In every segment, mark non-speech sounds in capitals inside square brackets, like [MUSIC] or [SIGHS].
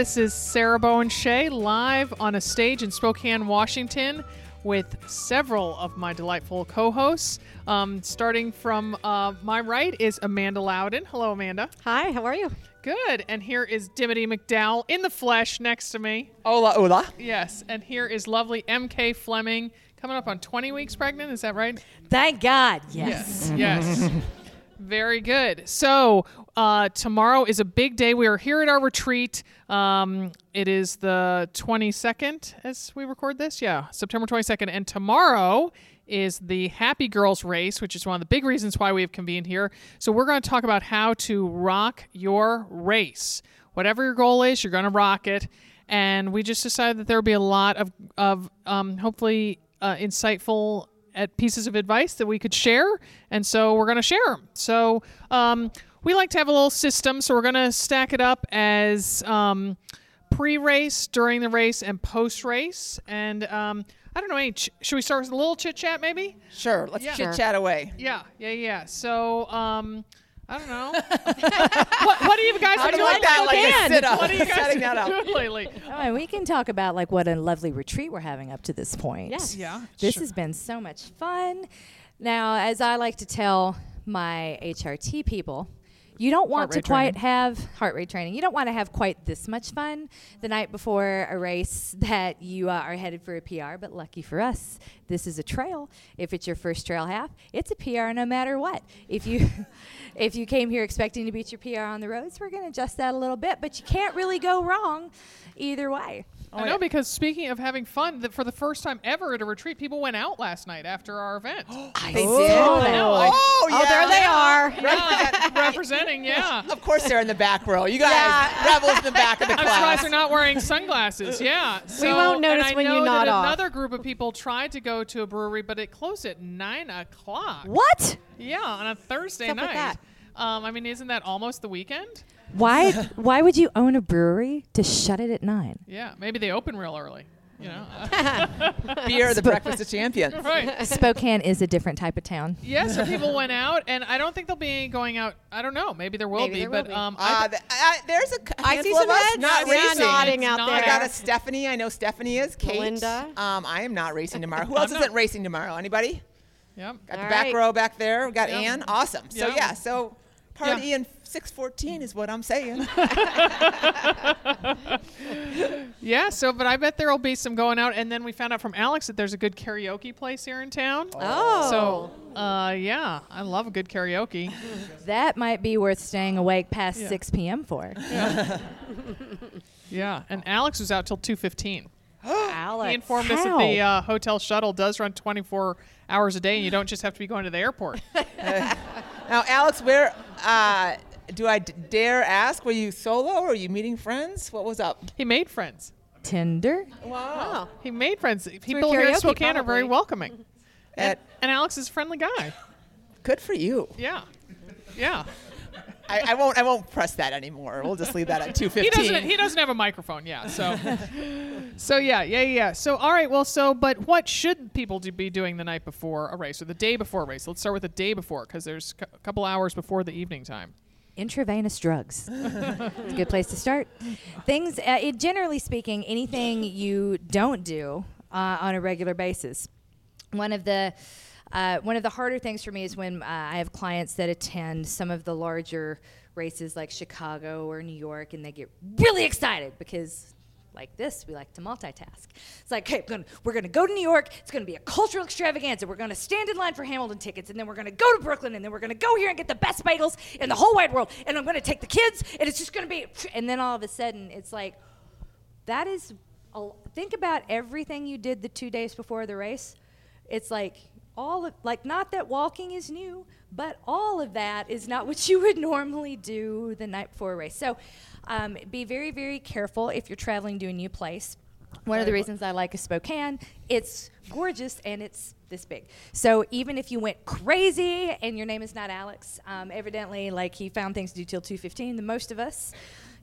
This is Sarah Bowen Shea live on a stage in Spokane, Washington, with several of my delightful co hosts. Um, starting from uh, my right is Amanda Loudin. Hello, Amanda. Hi, how are you? Good. And here is Dimity McDowell in the flesh next to me. Hola, hola. Yes. And here is lovely MK Fleming coming up on 20 weeks pregnant. Is that right? Thank God. Yes. Yes. [LAUGHS] Very good. So uh, tomorrow is a big day. We are here at our retreat. Um, it is the 22nd as we record this. Yeah, September 22nd. And tomorrow is the Happy Girls race, which is one of the big reasons why we have convened here. So we're going to talk about how to rock your race. Whatever your goal is, you're going to rock it. And we just decided that there would be a lot of, of um, hopefully uh, insightful at pieces of advice that we could share, and so we're going to share them. So um, we like to have a little system, so we're going to stack it up as um, pre-race, during the race, and post-race. And um, I don't know, any ch- should we start with a little chit chat, maybe? Sure, let's Yeah. chit chat away. Yeah, yeah, yeah. So um, I don't know. [LAUGHS] what, what do you guys How been do you doing? like that? Like a sit up. What are you [LAUGHS] guys setting that up. lately? Oh, and we can talk about like what a lovely retreat we're having up to this point. Yes. Yeah, This sure. has been so much fun. Now, as I like to tell my HRT people, you don't want to quite training. have heart rate training. You don't want to have quite this much fun the night before a race [LAUGHS] that you uh, are headed for a PR. But lucky for us, this is a trail. If it's your first trail half, it's a PR no matter what. If you [LAUGHS] if you came here expecting to beat your PR on the roads, we're going to adjust that a little bit. But you can't really go wrong either way. I know because speaking of having fun, that for the first time ever at a retreat, people went out last night after our event. [GASPS] I [GASPS] They saw did? that. know, I- Oh, yeah. Oh, there they are. Yeah, [LAUGHS] representing, yeah. Of course, they're in the back row. You guys, rebels in the back of the [LAUGHS] I'm surprised they're not wearing sunglasses. Yeah. So, we won't and notice I when you know nod that off. Another group of people tried to go to a brewery, but it closed at nine o'clock. What? Yeah, on a Thursday What's up with night. that? Um, I mean, isn't that almost the weekend? Why? [LAUGHS] why would you own a brewery to shut it at nine? Yeah, maybe they open real early. You know, [LAUGHS] Beer, [LAUGHS] the breakfast of champions. right? Spokane is a different type of town. Yeah, so people went out, and I don't think they'll be going out. I don't know. Maybe there will Maybe be, there will but be. um, I Uh, th- I, there's a c- I see some of us heads. not Yeah, racing. nodding out It's there. I got a Stephanie. I know Stephanie is. Kate. Melinda. Um, I am not racing tomorrow. Who I'm else not- isn't racing tomorrow? Anybody? Yep. Got All the back right. row back there. We got Yeah. Ann. Awesome. So Yeah. yeah. So party Yeah. in 614 is what I'm saying. [LAUGHS] [LAUGHS] Yeah, so but I bet there'll be some going out, and then we found out from Alex that there's a good karaoke place here in town. Oh. So, uh, yeah, I love a good karaoke. [LAUGHS] That might be worth staying awake past Yeah. 6 p.m. for. Yeah, yeah, and Alex was out till two fifteen. [GASPS] Alex. He informed us that the uh, hotel shuttle does run twenty four hours a day, and you don't just have to be going to the airport. Now, Alex, where uh, do I d- dare ask? Were you solo or were you meeting friends? What was up? he made friends. Tinder? Wow. He made friends. People here in karaoke, Spokane are very probably. welcoming, At, and Alex is a friendly guy. good for you. Yeah, yeah. I, I won't. I won't press that anymore. We'll just leave that at [LAUGHS] two fifteen. He doesn't. He doesn't have a microphone. Yeah. So. [LAUGHS] so yeah, yeah, yeah. So all right. Well, so but what should people do, be doing the night before a race or the day before a race? Let's start with the day before because there's a couple hours before the evening time. Intravenous drugs. [LAUGHS] it's a good place to start. Things, uh, it, generally speaking, anything you don't do uh, on a regular basis. One of the uh, one of the harder things for me is when uh, I have clients that attend some of the larger races like Chicago or New York, and they get really excited because like this, we like to multitask. It's like, hey, we're we're gonna go to New York. It's gonna be a cultural extravaganza. We're gonna stand in line for Hamilton tickets, and then we're gonna go to Brooklyn, and then we're gonna go here and get the best bagels in the whole wide world. And I'm gonna take the kids, and it's just gonna be. And then all of a sudden, it's like, that is. Think about everything you did the two days before the race. It's like all of like not that walking is new, but all of that is not what you would normally do the night before a race. So um, be very very careful if you're traveling to a new place. One of the reasons I like a Spokane, it's gorgeous and it's this big. So even if you went crazy and your name is not Alex, um, evidently like he found things to do till 2:15. The most of us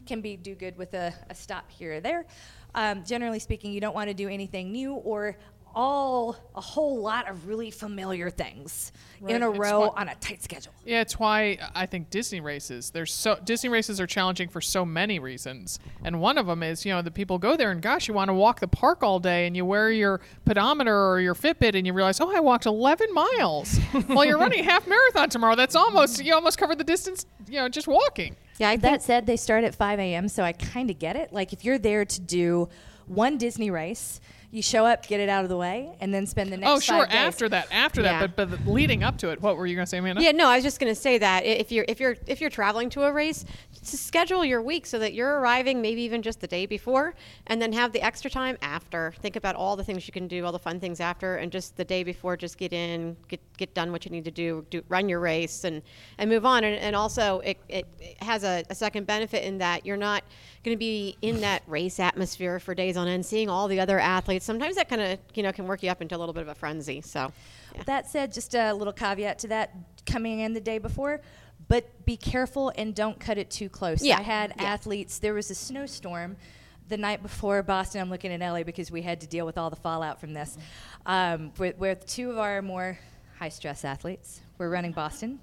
can be do good with a, a stop here or there. Um, generally speaking, you don't want to do anything new or all a whole lot of really familiar things in a It's row fun. on a tight schedule. Yeah, it's why I think Disney races. There's so Disney races are challenging for so many reasons, and one of them is you know the people go there and gosh, you want to walk the park all day, and you wear your pedometer or your Fitbit, and you realize, oh, I walked 11 miles. [LAUGHS] well, you're running a half marathon tomorrow. That's almost you almost covered the distance, you know, just walking. Yeah, I think That said, they start at 5 a.m., so I kind of get it. Like, if you're there to do one Disney race, you show up, get it out of the way, and then spend the oh, next oh, sure. five days. After that, after Yeah. that, but but leading up to it, what were you gonna say, Amanda? Yeah, no, I was just going to say that if you're if you're if you're traveling to a race, to schedule your week so that you're arriving maybe even just the day before, and then have the extra time after. Think about all the things you can do, all the fun things after, and just the day before, just get in, get get done what you need to do, do run your race, and and move on. And, and also, it, it, it has a, a second benefit in that you're not going to be in that race atmosphere for days on end, seeing all the other athletes. Sometimes that kind of you know can work you up into a little bit of a frenzy. So. Yeah. That said, just a little caveat to that coming in the day before, but be careful and don't cut it too close. Yeah. I had Yeah. athletes, there was a snowstorm the night before Boston. I'm looking at LA because we had to deal with all the fallout from this. Um, with, with two of our more high stress athletes, we're running Boston,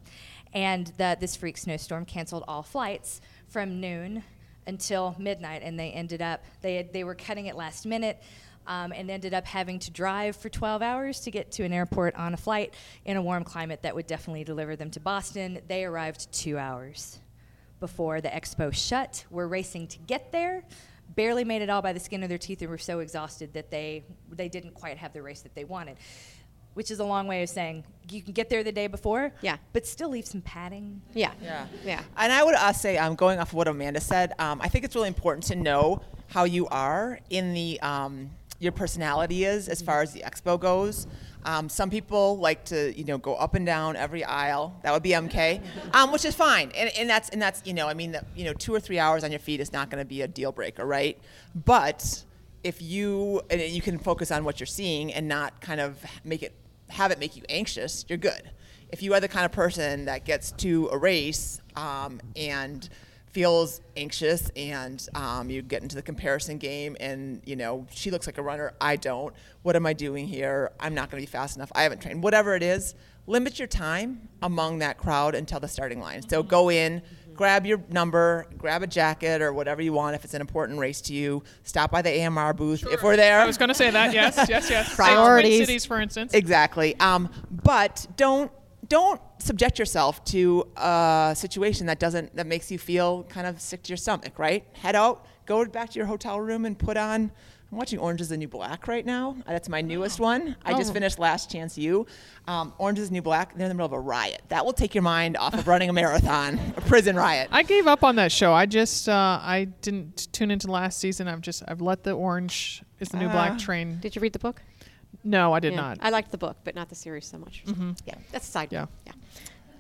and the, this freak snowstorm canceled all flights from noon until midnight, and they ended up, they, had, they were cutting it last minute um, and ended up having to drive for 12 hours to get to an airport on a flight in a warm climate that would definitely deliver them to Boston. They arrived two hours before the expo shut. We're racing to get there. Barely made it all by the skin of their teeth and were so exhausted that they they didn't quite have the race that they wanted. Which is a long way of saying you can get there the day before, Yeah. but still leave some padding. Yeah. Yeah. Yeah. And I would uh, say, um, going off of what Amanda said, um, I think it's really important to know how you are in the um, your personality is as far as the expo goes. Um, some people like to, you know, go up and down every aisle. That would be MK, [LAUGHS] um, which is fine. And, and that's and that's you know, I mean, the, you know, two or three hours on your feet is not going to be a deal breaker, right? But if you and you can focus on what you're seeing and not kind of make it have it make you anxious, you're good. If you are the kind of person that gets to a race um, and feels anxious and um, you get into the comparison game and you know she looks like a runner i don't what am i doing here i'm not going to be fast enough i haven't trained whatever it is limit your time among that crowd until the starting line so go in grab your number grab a jacket or whatever you want if it's an important race to you stop by the amr booth if we're there I was gonna say that. Yes, yes, yes. [LAUGHS] Priorities. Cities, for instance. Exactly. Um, but don't don't subject yourself to a situation that doesn't that makes you feel kind of sick to your stomach. Right? Head out. Go back to your hotel room and put on. I'm watching Orange is the New Black right now. Uh, That's my newest one. I just Oh. finished Last Chance U Um, Orange is the New Black. They're in the middle of a riot. That will take your mind off of running a marathon, a prison riot. I gave up on that show. I just uh, I didn't tune into last season. I've just I've let the orange is the new Uh, black train. Did you read the book? No, I did Yeah. not. I liked the book, but not the series so much. Yeah, that's a side. Yeah. note. Yeah.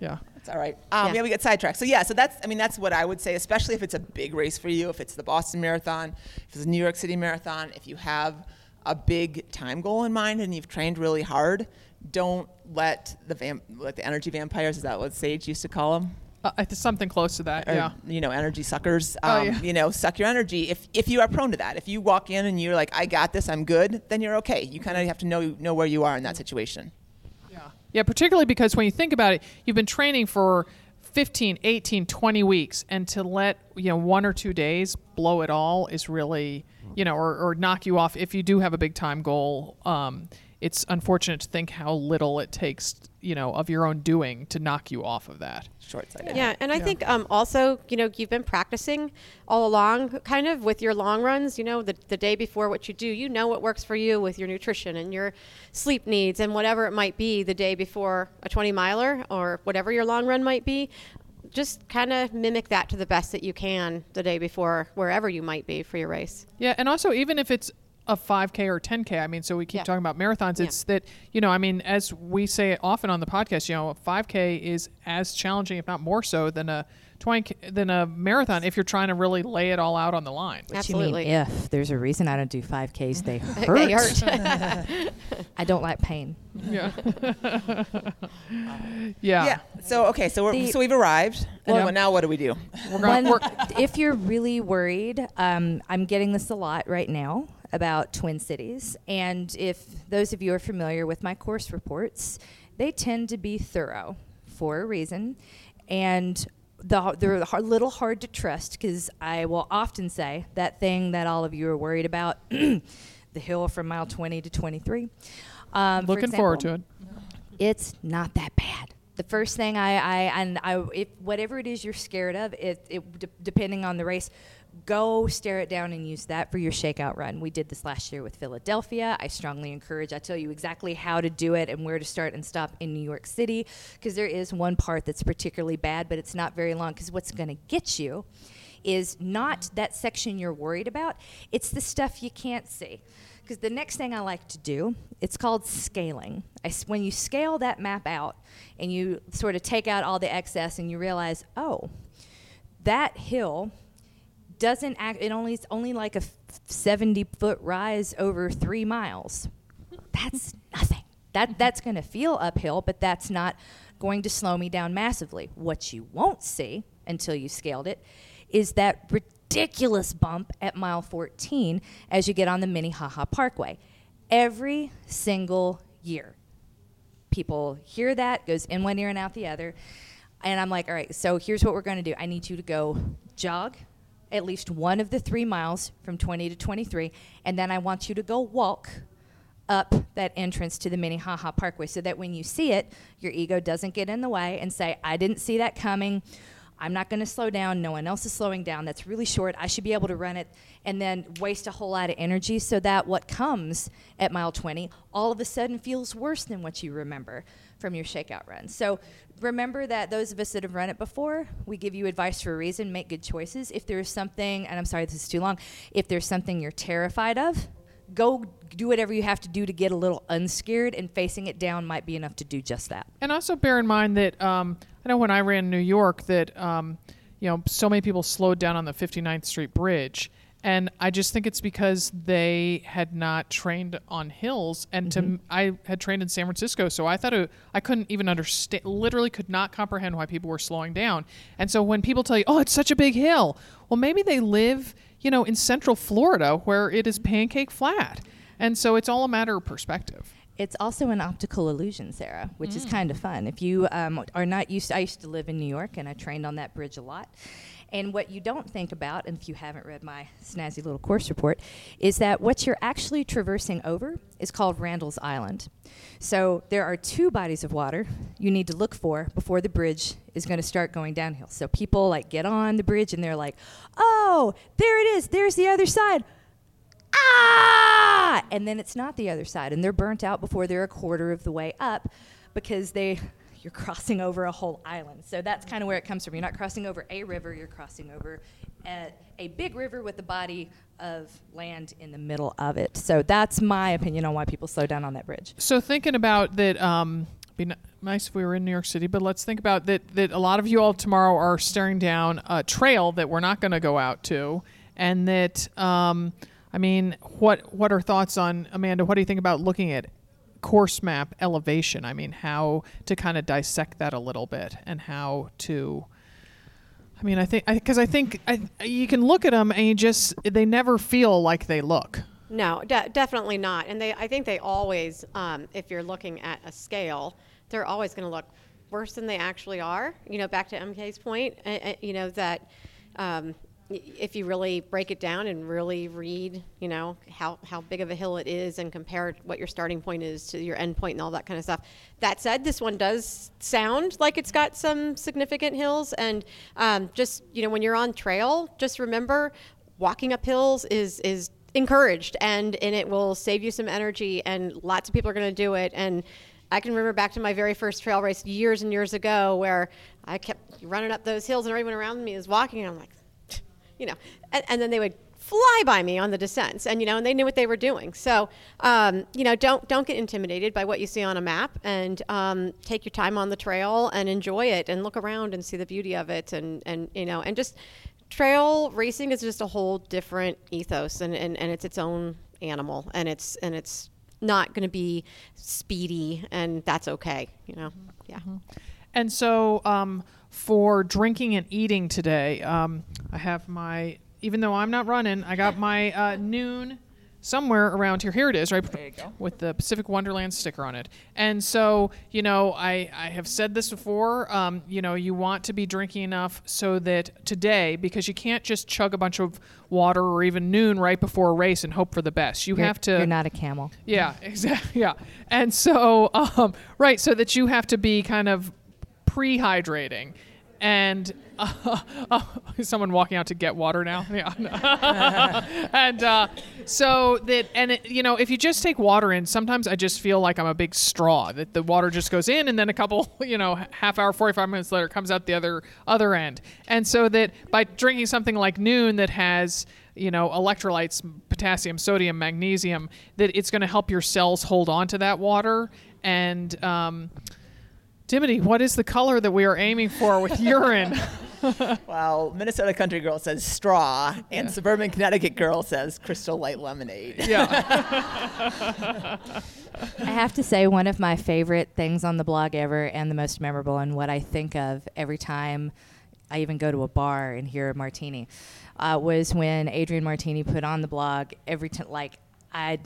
yeah. It's all right. Um, Yeah. yeah. we get sidetracked. So yeah, so that's I mean that's what I would say, especially if it's a big race for you, if it's the Boston Marathon, if it's the New York City Marathon, if you have a big time goal in mind and you've trained really hard, don't let the vamp- let the energy vampires. Is that what Sage used to call them? Uh, it's something close to that. Or, yeah. You know, energy suckers. Oh, Um, yeah. You know, suck your energy. If if you are prone to that, if you walk in and you're like, I got this, I'm good, then you're okay. You kind of have to know know where you are in that situation. Yeah. Yeah, particularly because when you think about it, you've been training for 15, 18, 20 weeks and to let, you know, one or two days blow it all is really, you know, or, or knock you off if you do have a big time goal. Um, it's unfortunate to think how little it takes, you know, of your own doing to knock you off of that. Short sighted. Yeah, and I Yeah. think um, also, you know, you've been practicing all along, kind of with your long runs. You know, the, the day before what you do, you know what works for you with your nutrition and your sleep needs and whatever it might be the day before a 20 miler or whatever your long run might be. Just kind of mimic that to the best that you can the day before, wherever you might be for your race. Yeah, and also even if it's a 5K or 10K, I mean, so we keep Yeah. talking about marathons. Yeah. It's that you know, I mean, as we say it often on the podcast, you know, a 5K is as challenging, if not more so, than a 20 than a marathon if you're trying to really lay it all out on the line. Absolutely. You mean if there's a reason I don't do 5Ks, [LAUGHS] they hurt. They hurt. [LAUGHS] [LAUGHS] I don't like pain. Yeah. yeah. Yeah. So okay, so we're, The- so we've arrived. Well- Well, now what do we do? We're going, One, we're, if you're really worried, um, I'm getting this a lot right now. About Twin Cities. And if those of you are familiar with my course reports, they tend to be thorough for a reason. And the, they're a little hard to trust because I will often say that thing that all of you are worried about [CLEARS THROAT] the hill from mile 20 to 23. Um, for Looking forward to it. it's not that bad. The first thing I, I and I, if whatever it is you're scared of, it, it d- depending on the race, go stare it down and use that for your shakeout run. We did this last year with Philadelphia. I strongly encourage. I tell you exactly how to do it and where to start and stop in New York City because there is one part that's particularly bad, but it's not very long. Because what's going to get you is not that section you're worried about. It's the stuff you can't see. Because the next thing I like to do, it's called scaling. I when you scale that map out and you sort of take out all the excess and you realize, oh, that hill doesn't act, it only, it's only like a f- 70 foot rise over three miles. That's nothing. That, mm-hmm. that's going to feel uphill, but that's not going to slow me down massively. What you won't see until you scaled it is that ridiculous bump at mile 14 as you get on the Minnehaha Parkway. Every single year, people hear that, goes in one ear and out the other. And I'm like, all right, so here's what we're going to do. I need you to go jog at least one of the three miles from 20 to 23, and then I want you to go walk up that entrance to the Minnehaha Parkway so that when you see it, your ego doesn't get in the way and say, I didn't see that coming. I'm not going to slow down. No one else is slowing down. That's really short. I should be able to run it and then waste a whole lot of energy so that what comes at mile 20 all of a sudden feels worse than what you remember from your shakeout run. So remember that those of us that have run it before, we give you advice for a reason. Make good choices. If there's something, and I'm sorry this is too long, if there's something you're terrified of, go do whatever you have to do to get a little unscared, and facing it down might be enough to do just that. And also bear in mind that um, I know when I ran New York that um, you know so many people slowed down on the 59th Street Bridge, and I just think it's because they had not trained on hills. And to I had trained in San Francisco, so I thought it, I couldn't even understand, literally could not comprehend why people were slowing down. And so when people tell you, "Oh, it's such a big hill," well, maybe they live you know in Central Florida where it is pancake flat, and so it's all a matter of perspective. It's also an optical illusion, Sarah, which is kind of fun. If you um, are not used, I used to live in New York, and I trained on that bridge a lot. And what you don't think about, and if you haven't read my snazzy little course report, is that what you're actually traversing over is called Randall's Island. So there are two bodies of water you need to look for before the bridge is going to start going downhill. So people like get on the bridge and they're like, "Oh, there it is. There's the other side." ah and then it's not the other side and they're burnt out before they're a quarter of the way up because they you're [LAUGHS] crossing over a whole island so that's kind of where it comes from you're not crossing over a river you're crossing over a, a big river with a body of land in the middle of it so that's my opinion on why people slow down on that bridge So thinking about that, um, be n- nice if we were in New York City, but let's think about that. That a lot of you all tomorrow are staring down a trail that we're not going to go out to, and that um, I mean, what what are thoughts on Amanda? What do you think about looking at course map elevation? I mean, how to kind of dissect that a little bit, and how to. I mean, I think because I, think I, you can look at them and you just they never feel like they look. No, de- definitely not. And they, I think they always, um, if you're looking at a scale, they're always going to look worse than they actually are. You know, back to MK's point, uh, you know that um, if you really break it down and really read, you know, how how big of a hill it is and compare what your starting point is to your end point and all that kind of stuff. That said, this one does sound like it's got some significant hills, and um, just you know, when you're on trail, just remember walking up hills is is encouraged and and it will save you some energy and lots of people are going to do it and I can remember back to my very first trail race years and years ago where I kept running up those hills and everyone around me is walking and I'm like you know and, and then they would fly by me on the descents and you know and they knew what they were doing. So um, you know don't don't get intimidated by what you see on a map and um, take your time on the trail and enjoy it and look around and see the beauty of it and and you know and just trail racing is just a whole different ethos and, and, and it's its own animal and it's and it's not going to be speedy and that's okay you know? Yeah. And so, um, for drinking and eating today, um, I have my. Even though I'm not running, I got my uh, Nuun somewhere around here. Here it is, right? There you go. With the Pacific Wonderland sticker on it. And so, you know, I, I have said this before. Um, you know, you want to be drinking enough so that today, because you can't just chug a bunch of water or even Nuun right before a race and hope for the best. You You're- have to. You're not a camel. Yeah, [LAUGHS] exactly. Yeah, and so um, right, so that you have to be kind of pre-hydrating, and [LAUGHS] uh, uh, someone walking out to get water now. [LAUGHS] Yeah, [LAUGHS] and uh, so that and it, you know if you just take water in, sometimes I just feel like I'm a big straw that the water just goes in, and then a couple you know half hour, forty five minutes later, comes out the other other end, and so that by drinking something like Nuun that has you know electrolytes potassium sodium magnesium that it's going to help your cells hold on to that water. And um, Dimity, what is the color that we are aiming for with [LAUGHS] urine? Well, Minnesota Country Girl says straw, and Suburban Connecticut Girl says Crystal Light Lemonade. yeah. [LAUGHS] I have to say, one of my favorite things on the blog ever, and the most memorable, and what I think of every time I even go to a bar and hear a martini, uh, was when Adrian Martini put on the blog every time, like. I,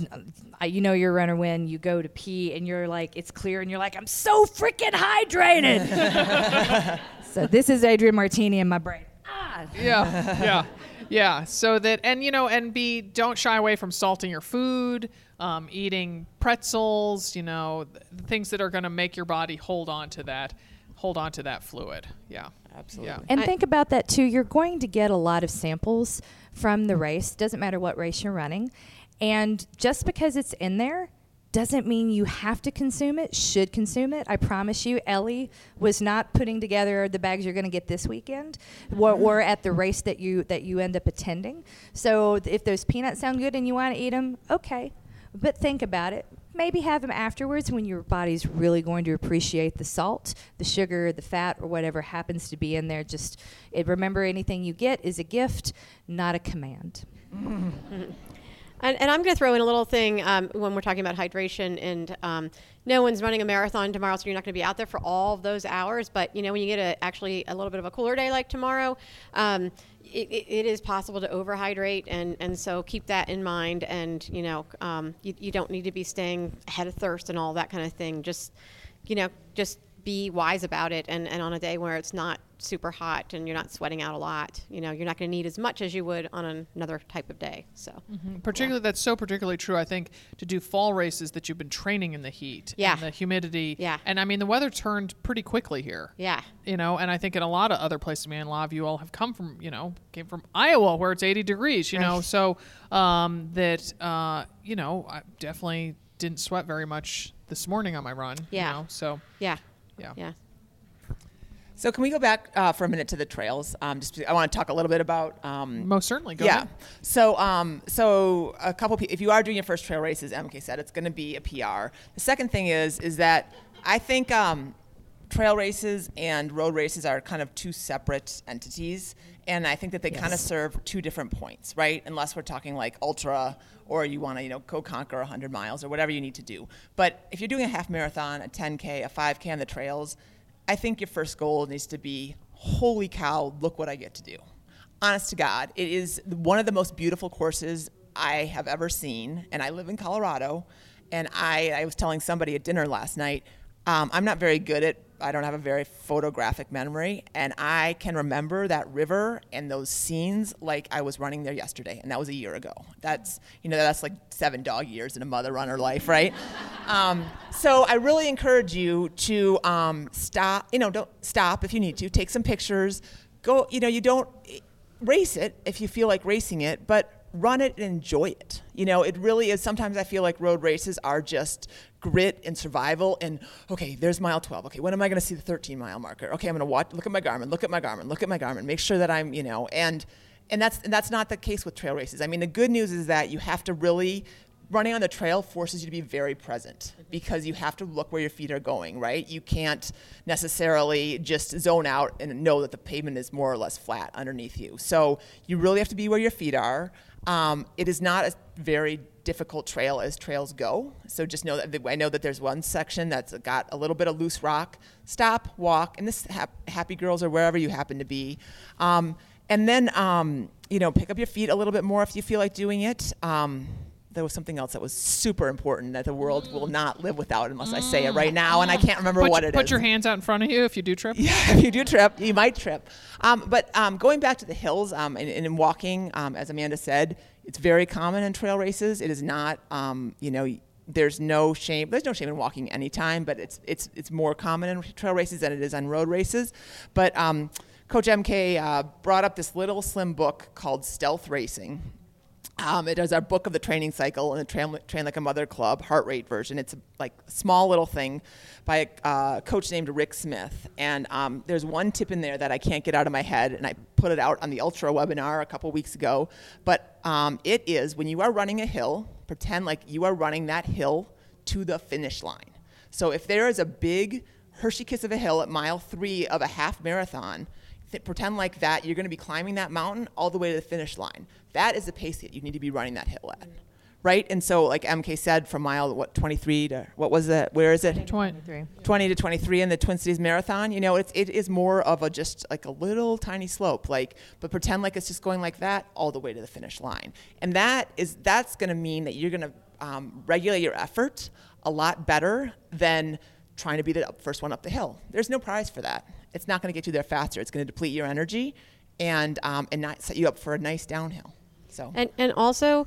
I, you know, you're a runner when you go to pee and you're like, it's clear, and you're like, I'm so freaking hydrated. [LAUGHS] so this is Adrian Martini in my brain. Ah, yeah, yeah, yeah. So that, and you know, and be don't shy away from salting your food, um, eating pretzels, you know, th- things that are going to make your body hold on to that, hold on to that fluid. Yeah, Absolutely. Yeah. And I- think about that too. You're going to get a lot of samples from the race. Doesn't matter what race you're running. And just because it's in there doesn't mean you have to consume it, should consume it. I promise you, Ellie was not putting together the bags you're going to get this weekend or, or mm-hmm. at the race that you that you end up attending. So if those peanuts sound good and you want to eat them, okay. But think about it. Maybe have them afterwards when your body's really going to appreciate the salt, the sugar, the fat, or whatever happens to be in there. Just it, remember, anything you get is a gift, not a command. [LAUGHS] And, and I'm going to throw in a little thing um, when we're talking about hydration. And um, no one's running a marathon tomorrow, so you're not going to be out there for all those hours. But you know, when you get a, actually a little bit of a cooler day like tomorrow, um, it, it, it is possible to overhydrate, and, and so keep that in mind. And you know, um, you, you don't need to be staying ahead of thirst and all that kind of thing. Just you know, just be wise about it. And, and on a day where it's not super hot and you're not sweating out a lot, you know, you're not going to need as much as you would on an, another type of day. So. particularly that's so particularly true. I think to do fall races that you've been training in the heat, Yeah. and the humidity, Yeah. and I mean the weather turned pretty quickly here. Yeah. you know, and I think in a lot of other places, I mean, a lot of you all have come from, you know, came from Iowa where it's 80 degrees, you know, so um, that, uh, you know, I definitely didn't sweat very much this morning on my run. Yeah. You know, so Yeah. Yeah. Yeah. So can we go back uh, for a minute to the trails? Um, just I want to talk a little bit about um, Most certainly. Go yeah. ahead. So, um, so a couple. Pe- if you are doing your first trail race, as MK said, it's going to be a PR. The second thing is, is that I think um, trail races and road races are kind of two separate entities, and I think that they kind of serve two different points, right? Unless we're talking like ultra, or you want to, you know, go conquer 100 miles or whatever you need to do. But if you're doing a half marathon, a 10k, a 5k on the trails, I think your first goal needs to be, holy cow, look what I get to do honest to God, it is one of the most beautiful courses I have ever seen. And I live in Colorado. And I, I was telling somebody at dinner last night, um, I'm not very good at, I don't have a very photographic memory. And I can remember that river and those scenes like I was running there yesterday. And that was a year ago. That's, you know, that's like seven dog years in a mother runner life, right? [LAUGHS] um, so I really encourage you to um, stop, you know, don't stop if you need to, take some pictures, go, you know, you don't race it if you feel like racing it, but run it and enjoy it. You know, it really is. Sometimes I feel like road races are just grit and survival. And okay, there's mile 12. Okay, when am I going to see the 13 mile marker? Okay, I'm going to watch. Look at my Garmin. Look at my Garmin. Look at my Garmin. Make sure that I'm, you know, and and that's and that's not the case with trail races. I mean, the good news is that you have to really running on the trail forces you to be very present because you have to look where your feet are going, right? You can't necessarily just zone out and know that the pavement is more or less flat underneath you. So you really have to be where your feet are. Um, it is not a very difficult trail as trails go. So just know that I know that there's one section that's got a little bit of loose rock. Stop, walk, and this hap- happy girls or wherever you happen to be. Um, and then um, you know pick up your feet a little bit more if you feel like doing it. Um, there was something else that was super important that the world will not live without unless I say it right now, and I can't remember Put, what your- it is. put your hands out in front of you if you do trip. [LAUGHS] Yeah, if you do trip, you might trip. Um, but um, going back to the hills um, and, and in walking, um, as Amanda said, it's very common in trail races. It is not, um, you know, there's no shame. There's no shame in walking anytime, but it's it's it's more common in trail races than it is on road races. But um, Coach MK uh, brought up this little slim book called Stealth Racing. Um, it is our book of the training cycle and the Train, Train Like a Mother Club heart rate version. It's a like small little thing by a uh, coach named Rick Smith. And um, there's one tip in there that I can't get out of my head, and I put it out on the Ultra webinar a couple weeks ago. But um, it is when you are running a hill, pretend like you are running that hill to the finish line. So if there is a big Hershey kiss of a hill at mile three of a half marathon, th- pretend like that you're going to be climbing that mountain all the way to the finish line. That is the pace that you need to be running that hill at, right? And so, like MK said, from mile what 23 to what was it? Where is it? Twenty. 20 to 23 in the Twin Cities Marathon. You know, it's it is more of a just like a little tiny slope, like but pretend like it's just going like that all the way to the finish line, and that is that's going to mean that you're going to um, regulate your effort a lot better than trying to be the first one up the hill. There's no prize for that. It's not going to get you there faster. It's going to deplete your energy, and um, and not set you up for a nice downhill. So And and also,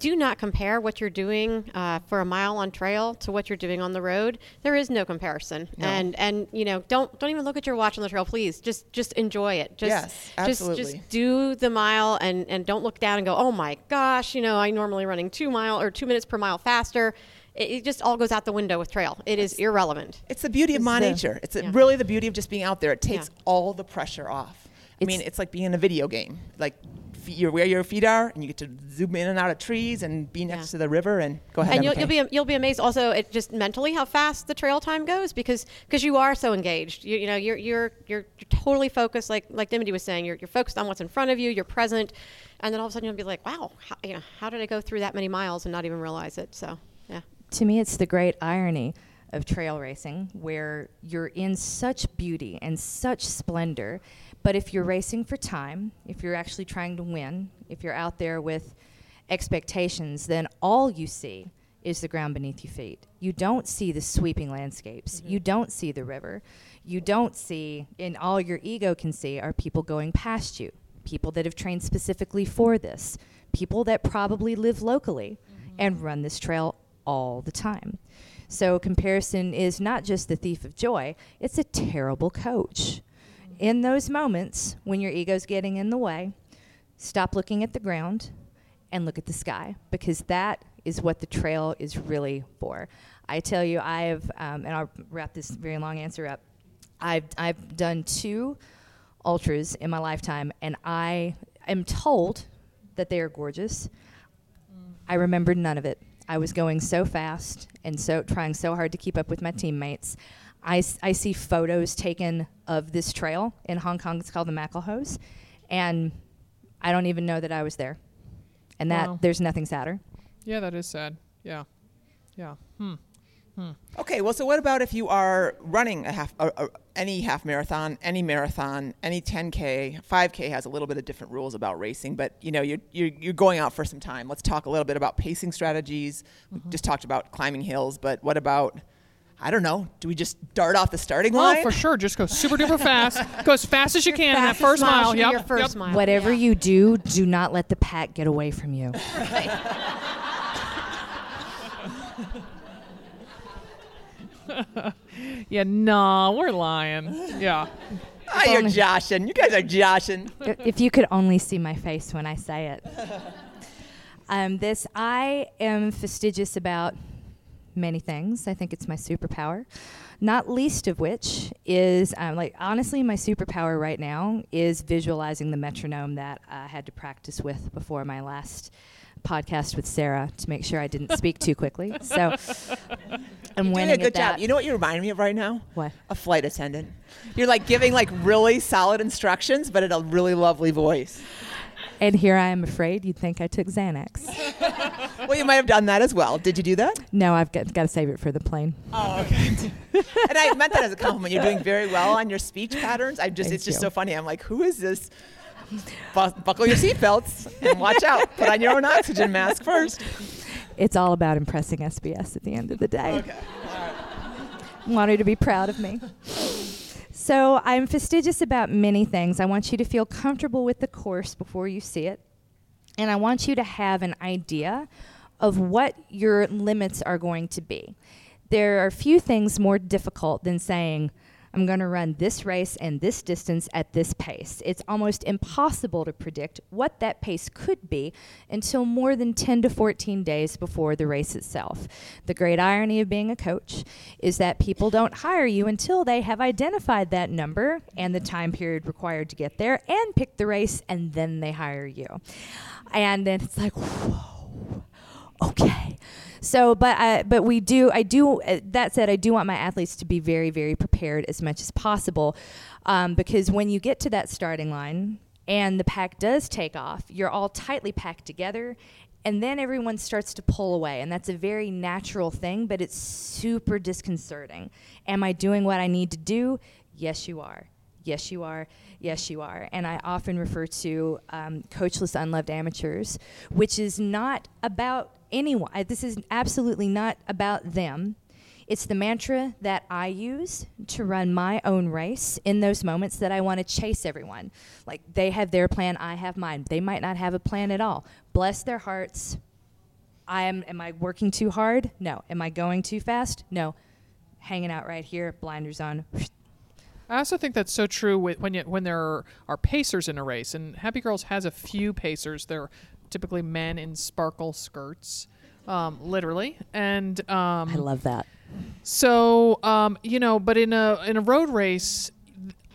do not compare what you're doing uh, for a mile on trail to what you're doing on the road. There is no comparison. No. And and you know, don't don't even look at your watch on the trail, please. Just just enjoy it. Just Yes, just absolutely. just do the mile and and don't look down and go, oh my gosh, you know, I'm normally running two mile or two minutes per mile faster. It, it just all goes out the window with trail. It is irrelevant. It's the beauty of This my the- nature. It's Yeah. really the beauty of just being out there. It takes Yeah. all the pressure off. I mean, It's- it's like being in a video game. Like you're where your feet are, and you get to zoom in and out of trees and be next Yeah. to the river. And go ahead. and you'll, you'll be you'll be amazed also at just mentally how fast the trail time goes because because you are so engaged you, you know you're, you're you're you're totally focused like like Dimity was saying you're, you're focused on what's in front of you you're present and then all of a sudden you'll be like wow how, you know how did I go through that many miles and not even realize it so yeah to me, it's the great irony of trail racing where you're in such beauty and such splendor. But if you're racing for time, if you're actually trying to win, if you're out there with expectations, then all you see is the ground beneath your feet. You don't see the sweeping landscapes. Mm-hmm. You don't see the river. You don't see, and all your ego can see are people going past you, people that have trained specifically for this, people that probably live locally mm-hmm. and run this trail all the time. So comparison is not just the thief of joy, it's a terrible coach. In those moments when your ego's getting in the way, stop looking at the ground and look at the sky because that is what the trail is really for. I tell you, I have, um, and I'll wrap this very long answer up. I've, I've done two ultras in my lifetime, and I am told that they are gorgeous. I remember none of it. I was going so fast and so trying so hard to keep up with my teammates. I, I see photos taken of this trail in Hong Kong. It's called the MacLehose, and I don't even know that I was there. And that Wow. there's nothing sadder. Yeah, that is sad. Yeah. Yeah. Hmm. Okay, well, so what about if you are running a half, a, a, any half marathon, any marathon, any 10k, 5k has a little bit of different rules about racing, but you know you're, you're you're going out for some time. Let's talk a little bit about pacing strategies. We mm-hmm. just talked about climbing hills, but what about? I don't know. Do we just dart off the starting oh, line? Oh, for sure. Just go super duper [LAUGHS] fast. Go as fast as you can in that first mile mile. Yep. your first yep. mile. Whatever Yeah. you do, do not let the pack get away from you. [LAUGHS] [LAUGHS] Yeah. Nah, we're lying. Yeah. [LAUGHS] Ah, you're only- joshing. You guys are joshing. If you could only see my face when I say it. [LAUGHS] Um, this, I am fastidious about many things. I think it's my superpower. Not least of which is, um, like, honestly, my superpower right now is visualizing the metronome that I had to practice with before my last podcast with Sarah to make sure I didn't speak too quickly. So I'm You're winning doing a good job. You know what you remind me of right now? What? A flight attendant. You're like giving like really solid instructions, but in a really lovely voice. And here I am afraid you'd think I took Xanax. [LAUGHS] Well, you might have done that as well. Did you do that? no, I've got, got to save it for the plane. Oh, okay. [LAUGHS] and I meant that as a compliment. You're doing very well on your speech patterns. I just, Thank it's just you. so funny. I'm like, who is this? Bu- buckle your seatbelts and watch out. Put on your own oxygen mask first. It's all about impressing SBS at the end of the day. Want her to be proud of me. So I'm fastidious about many things. I want you to feel comfortable with the course before you see it. And I want you to have an idea of what your limits are going to be. There are few things more difficult than saying, I'm going to run this race and this distance at this pace. It's almost impossible to predict what that pace could be until more than 10 to 14 days before the race itself. The great irony of being a coach is that people don't hire you until they have identified that number and the time period required to get there and pick the race, and then they hire you. And then it's like, whoa, okay. So, but I, but we do. I do. Uh, that said, I do want my athletes to be very, very prepared as much as possible, um, because when you get to that starting line and the pack does take off, you're all tightly packed together. And then everyone starts to pull away, and that's a very natural thing, but it's super disconcerting. Am I doing what I need to do? Yes, you are. Yes, you are. Yes, you are. And I often refer to um, coachless, unloved amateurs, which is not about anyone. I, this is absolutely not about them. It's the mantra that I use to run my own race in those moments that I want to chase everyone. Like they have their plan, I have mine. They might not have a plan at all. Bless their hearts. I am am I working too hard? No. Am I going too fast? No. Hanging out right here, blinders on. I also think that's so true with, when you, when there are, are pacers in a race, and Happy Girls has a few pacers. They're typically men in sparkle skirts, um, literally, and um, I love that. So um, you know, but in a in a road race,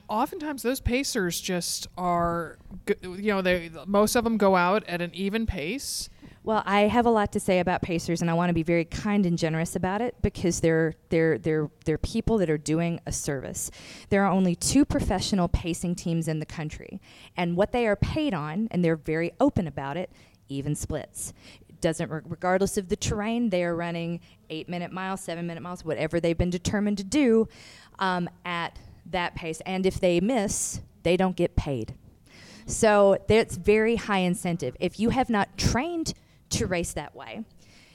oftentimes those pacers just are, you know, they most of them go out at an even pace. Well, I have a lot to say about pacers, and I want to be very kind and generous about it because they're they're they're they're people that are doing a service. There are only two professional pacing teams in the country, and what they are paid on, and they're very open about it, even splits. Doesn't re- regardless of the terrain, they are running eight minute miles, seven minute miles, whatever they've been determined to do, um, at that pace. And if they miss, they don't get paid. So that's very high incentive. If you have not trained to race that way,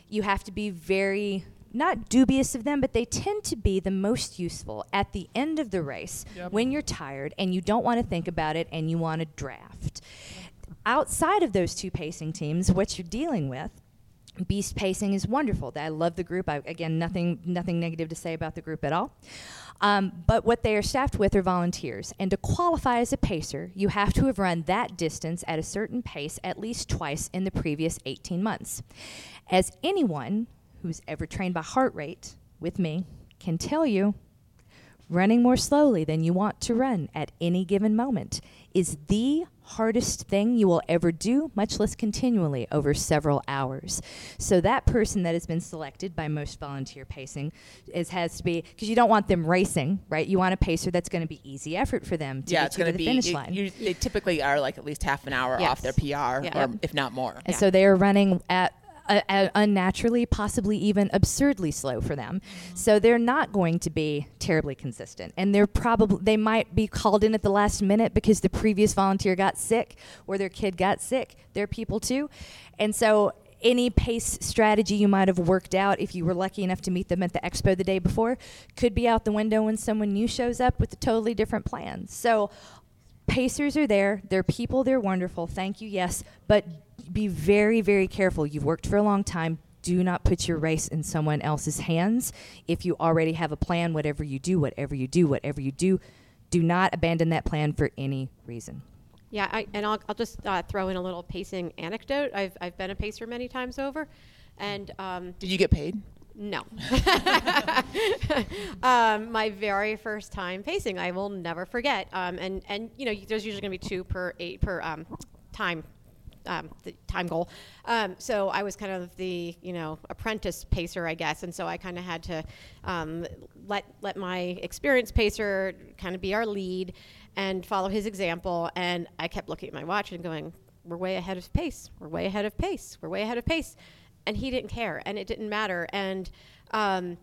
you have to be very not dubious of them, but they tend to be the most useful at the end of the race Yep. when you're tired and you don't want to think about it and you want to draft. Outside of those two pacing teams, what you're dealing with Beast Pacing is wonderful. I love the group. I, again, nothing nothing negative to say about the group at all. Um, but what they are staffed with are volunteers, and to qualify as a pacer, you have to have run that distance at a certain pace at least twice in the previous 18 months. As anyone who's ever trained by heart rate with me can tell you, running more slowly than you want to run at any given moment is the hardest thing you will ever do, much less continually over several hours. So that person that has been selected by most volunteer pacing is has to be because you don't want them racing, right? You want a pacer that's going to be easy effort for them to yeah, get it's going to the be. finish you- line. you- they typically are like at least half an hour Yes. off their PR, Yeah. or if not more. And so they are running at a, a unnaturally, possibly even absurdly slow for them. Mm-hmm. So they're not going to be terribly consistent. And they're probably they might be called in at the last minute because the previous volunteer got sick or their kid got sick. They're people too. And so any pace strategy you might have worked out if you were lucky enough to meet them at the expo the day before could be out the window when someone new shows up with a totally different plan. So Pacers are there. They're people. They're wonderful. Thank you. Yes. But be very, very careful. You've worked for a long time. Do not put your race in someone else's hands. If you already have a plan, whatever you do, whatever you do, whatever you do, do not abandon that plan for any reason. Yeah, I, and I'll, I'll just uh, throw in a little pacing anecdote. I've, I've been a pacer many times over, and um, Did you get paid? no. [LAUGHS] um, my very first time pacing, I will never forget. Um, and and you know, there's usually going to be two per eight per um, time. Um, the time goal. Um, so I was kind of the you know apprentice pacer, I guess, and so I kind of had to um, let let my experienced pacer kind of be our lead and follow his example. And I kept looking at my watch and going, "We're way ahead of pace. We're way ahead of pace. We're way ahead of pace." And he didn't care, and it didn't matter. And um,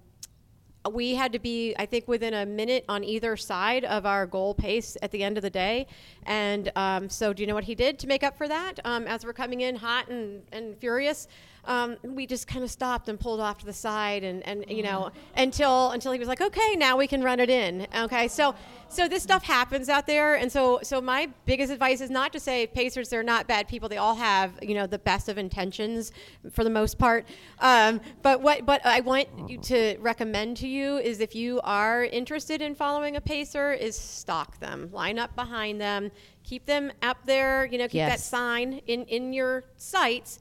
we had to be, I think, within a minute on either side of our goal pace at the end of the day. And um, so, do you know what he did to make up for that? Um, as we're coming in hot and, and furious, um, we just kind of stopped and pulled off to the side, and, and you know until until he was like, okay, now we can run it in. Okay, so so this stuff happens out there, and so so my biggest advice is not to say pacers they're not bad people. They all have you know the best of intentions for the most part. Um, but what but I want you to recommend to you is if you are interested in following a pacer, is stalk them, line up behind them, keep them up there. You know, keep that sign in in your sights.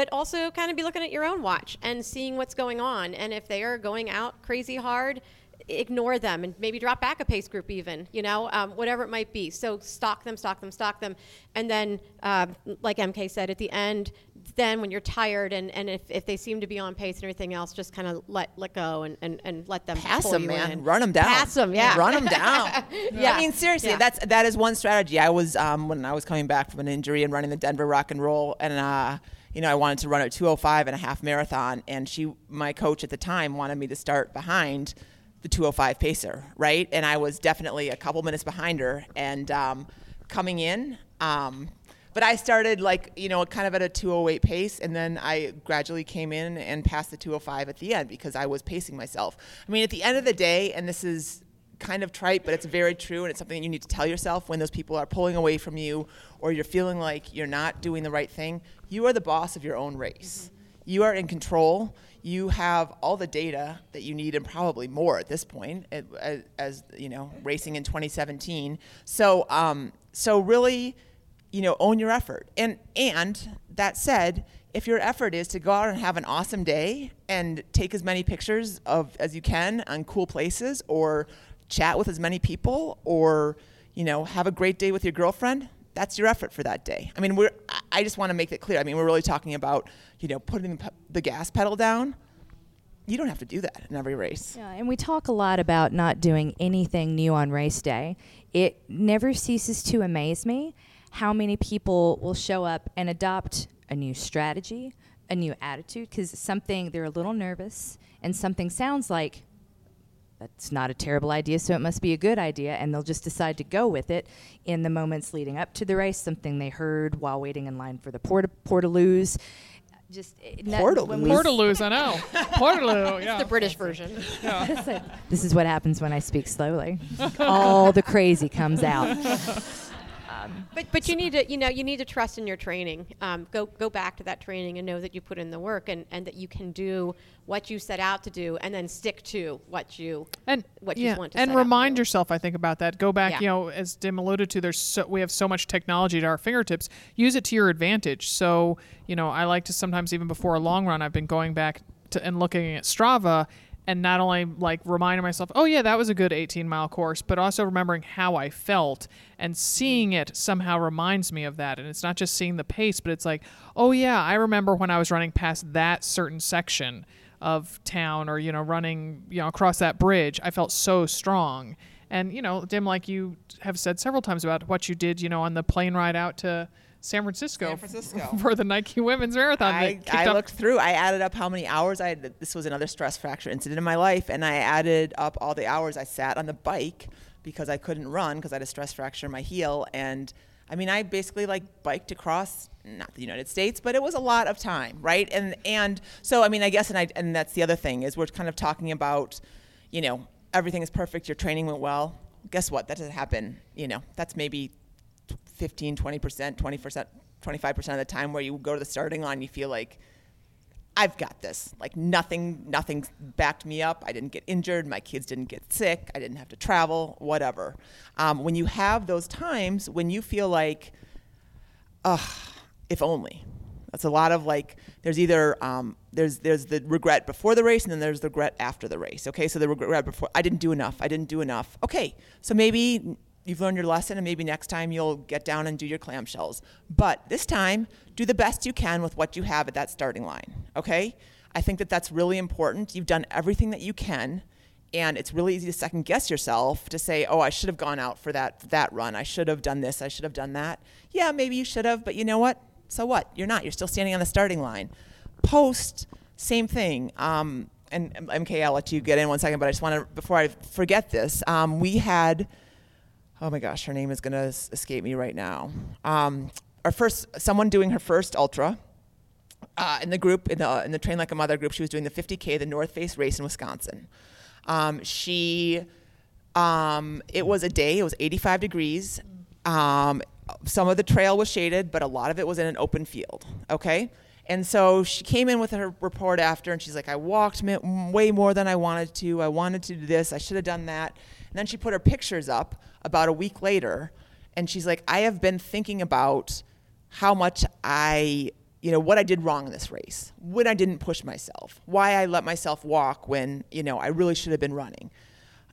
But also, kind of be looking at your own watch and seeing what's going on. And if they are going out crazy hard, ignore them and maybe drop back a pace group even you know um, whatever it might be so stalk them stalk them stalk them and then um, like mk said at the end then when you're tired and, and if, if they seem to be on pace and everything else just kind of let let go and, and, and let them pass them, man. in. Run them down. pass them yeah Run them down. [LAUGHS] Yeah. I mean, seriously, Yeah. that's that is one strategy. I was um, when I was coming back from an injury and running the Denver Rock and Roll, and uh, you know, I wanted to run a 205 and a half marathon, and she, my coach at the time, wanted me to start behind the 205 pacer, right? And I was definitely a couple minutes behind her, and um, coming in. Um, but I started like you know kind of at a 208 pace, and then I gradually came in and passed the 205 at the end because I was pacing myself. I mean, at the end of the day, and this is kind of trite, but it's very true, and it's something that you need to tell yourself when those people are pulling away from you, or you're feeling like you're not doing the right thing. You are the boss of your own race. You are in control. You have all the data that you need, and probably more at this point, as, as you know, racing in 2017. So, um, so really you know own your effort and and that said if your effort is to go out and have an awesome day and take as many pictures of as you can on cool places or chat with as many people or you know have a great day with your girlfriend that's your effort for that day. I mean we're I- just want to make that clear. I mean we're really talking about you know putting the the gas pedal down. You don't have to do that in every race. Yeah, and we talk a lot about not doing anything new on race day. It never ceases to amaze me how many people will show up and adopt a new strategy, a new attitude, because something they're a little nervous and something sounds like that's not a terrible idea, so it must be a good idea, and they'll just decide to go with it in the moments leading up to the race, something they heard while waiting in line for the porta portaloos. Just eh, it- not- Portaloos, I know. Portaloo, [LAUGHS] yeah. the british version Yeah. This is what happens when I speak slowly. All the crazy comes out. [LAUGHS] But but you need to you know you need to trust in your training. Um, go go back to that training and know that you put in the work and, and that you can do what you set out to do and then stick to what you and what yeah, you want to say. and set remind do. yourself. I think about that. Go back. Yeah. You know, as Dim alluded to, there's so, we have so much technology at our fingertips. Use it to your advantage. So you know, I like to sometimes even before a long run, I've been going back to and looking at Strava. And not only like reminding myself, oh yeah, that was a good 18 mile course, but also remembering how I felt and seeing it somehow reminds me of that. And it's not just seeing the pace, but it's like, oh yeah, I remember when I was running past that certain section of town or you know running you know across that bridge i felt so strong and you know dim like you have said several times about what you did you know on the plane ride out to san francisco, San Francisco. [LAUGHS] for the nike women's marathon I, I looked through. I added up how many hours I had. This was another stress fracture incident in my life, and I added up all the hours I sat on the bike because I couldn't run because I had a stress fracture in my heel. And I mean, I basically like biked across not the United States, but it was a lot of time, right? And and so I mean, I guess, and I and that's the other thing is we're kind of talking about, you know, everything is perfect. Your training went well. Guess what? That doesn't happen. You know, that's maybe 15, 20%, 20%, 25% of the time where you go to the starting line, you feel like, I've got this. Like nothing, nothing backed me up. I didn't get injured. My kids didn't get sick. I didn't have to travel, whatever. Um, when you have those times when you feel like, ugh, if only. That's a lot of like. There's either um, there's there's the regret before the race, and then there's the regret after the race. Okay, so the regret before I didn't do enough. I didn't do enough. Okay, so maybe you've learned your lesson, and maybe next time you'll get down and do your clamshells. But this time, do the best you can with what you have at that starting line. Okay, I think that that's really important. You've done everything that you can. And it's really easy to second guess yourself to say, "Oh, I should have gone out for that that run. I should have done this. I should have done that." Yeah, maybe you should have, but you know what? So what? You're not. You're still standing on the starting line. Post, same thing. Um, and MK, I'll let you get in one second, but I just want to before I forget this. Um, we had, oh my gosh, her name is going to escape me right now. Um, our first, someone doing her first ultra uh, in the group in the in the Train Like a Mother group. She was doing the 50k, the North Face race in Wisconsin. Um, she, um, it was a day. It was 85 degrees. Um, some of the trail was shaded, but a lot of it was in an open field. Okay. And so she came in with her report after, and she's like, I walked way more than I wanted to. I wanted to do this. I should have done that. And then she put her pictures up about a week later, and she's like, I have been thinking about how much I, you know, what I did wrong in this race, when I didn't push myself, why I let myself walk when, you know, I really should have been running.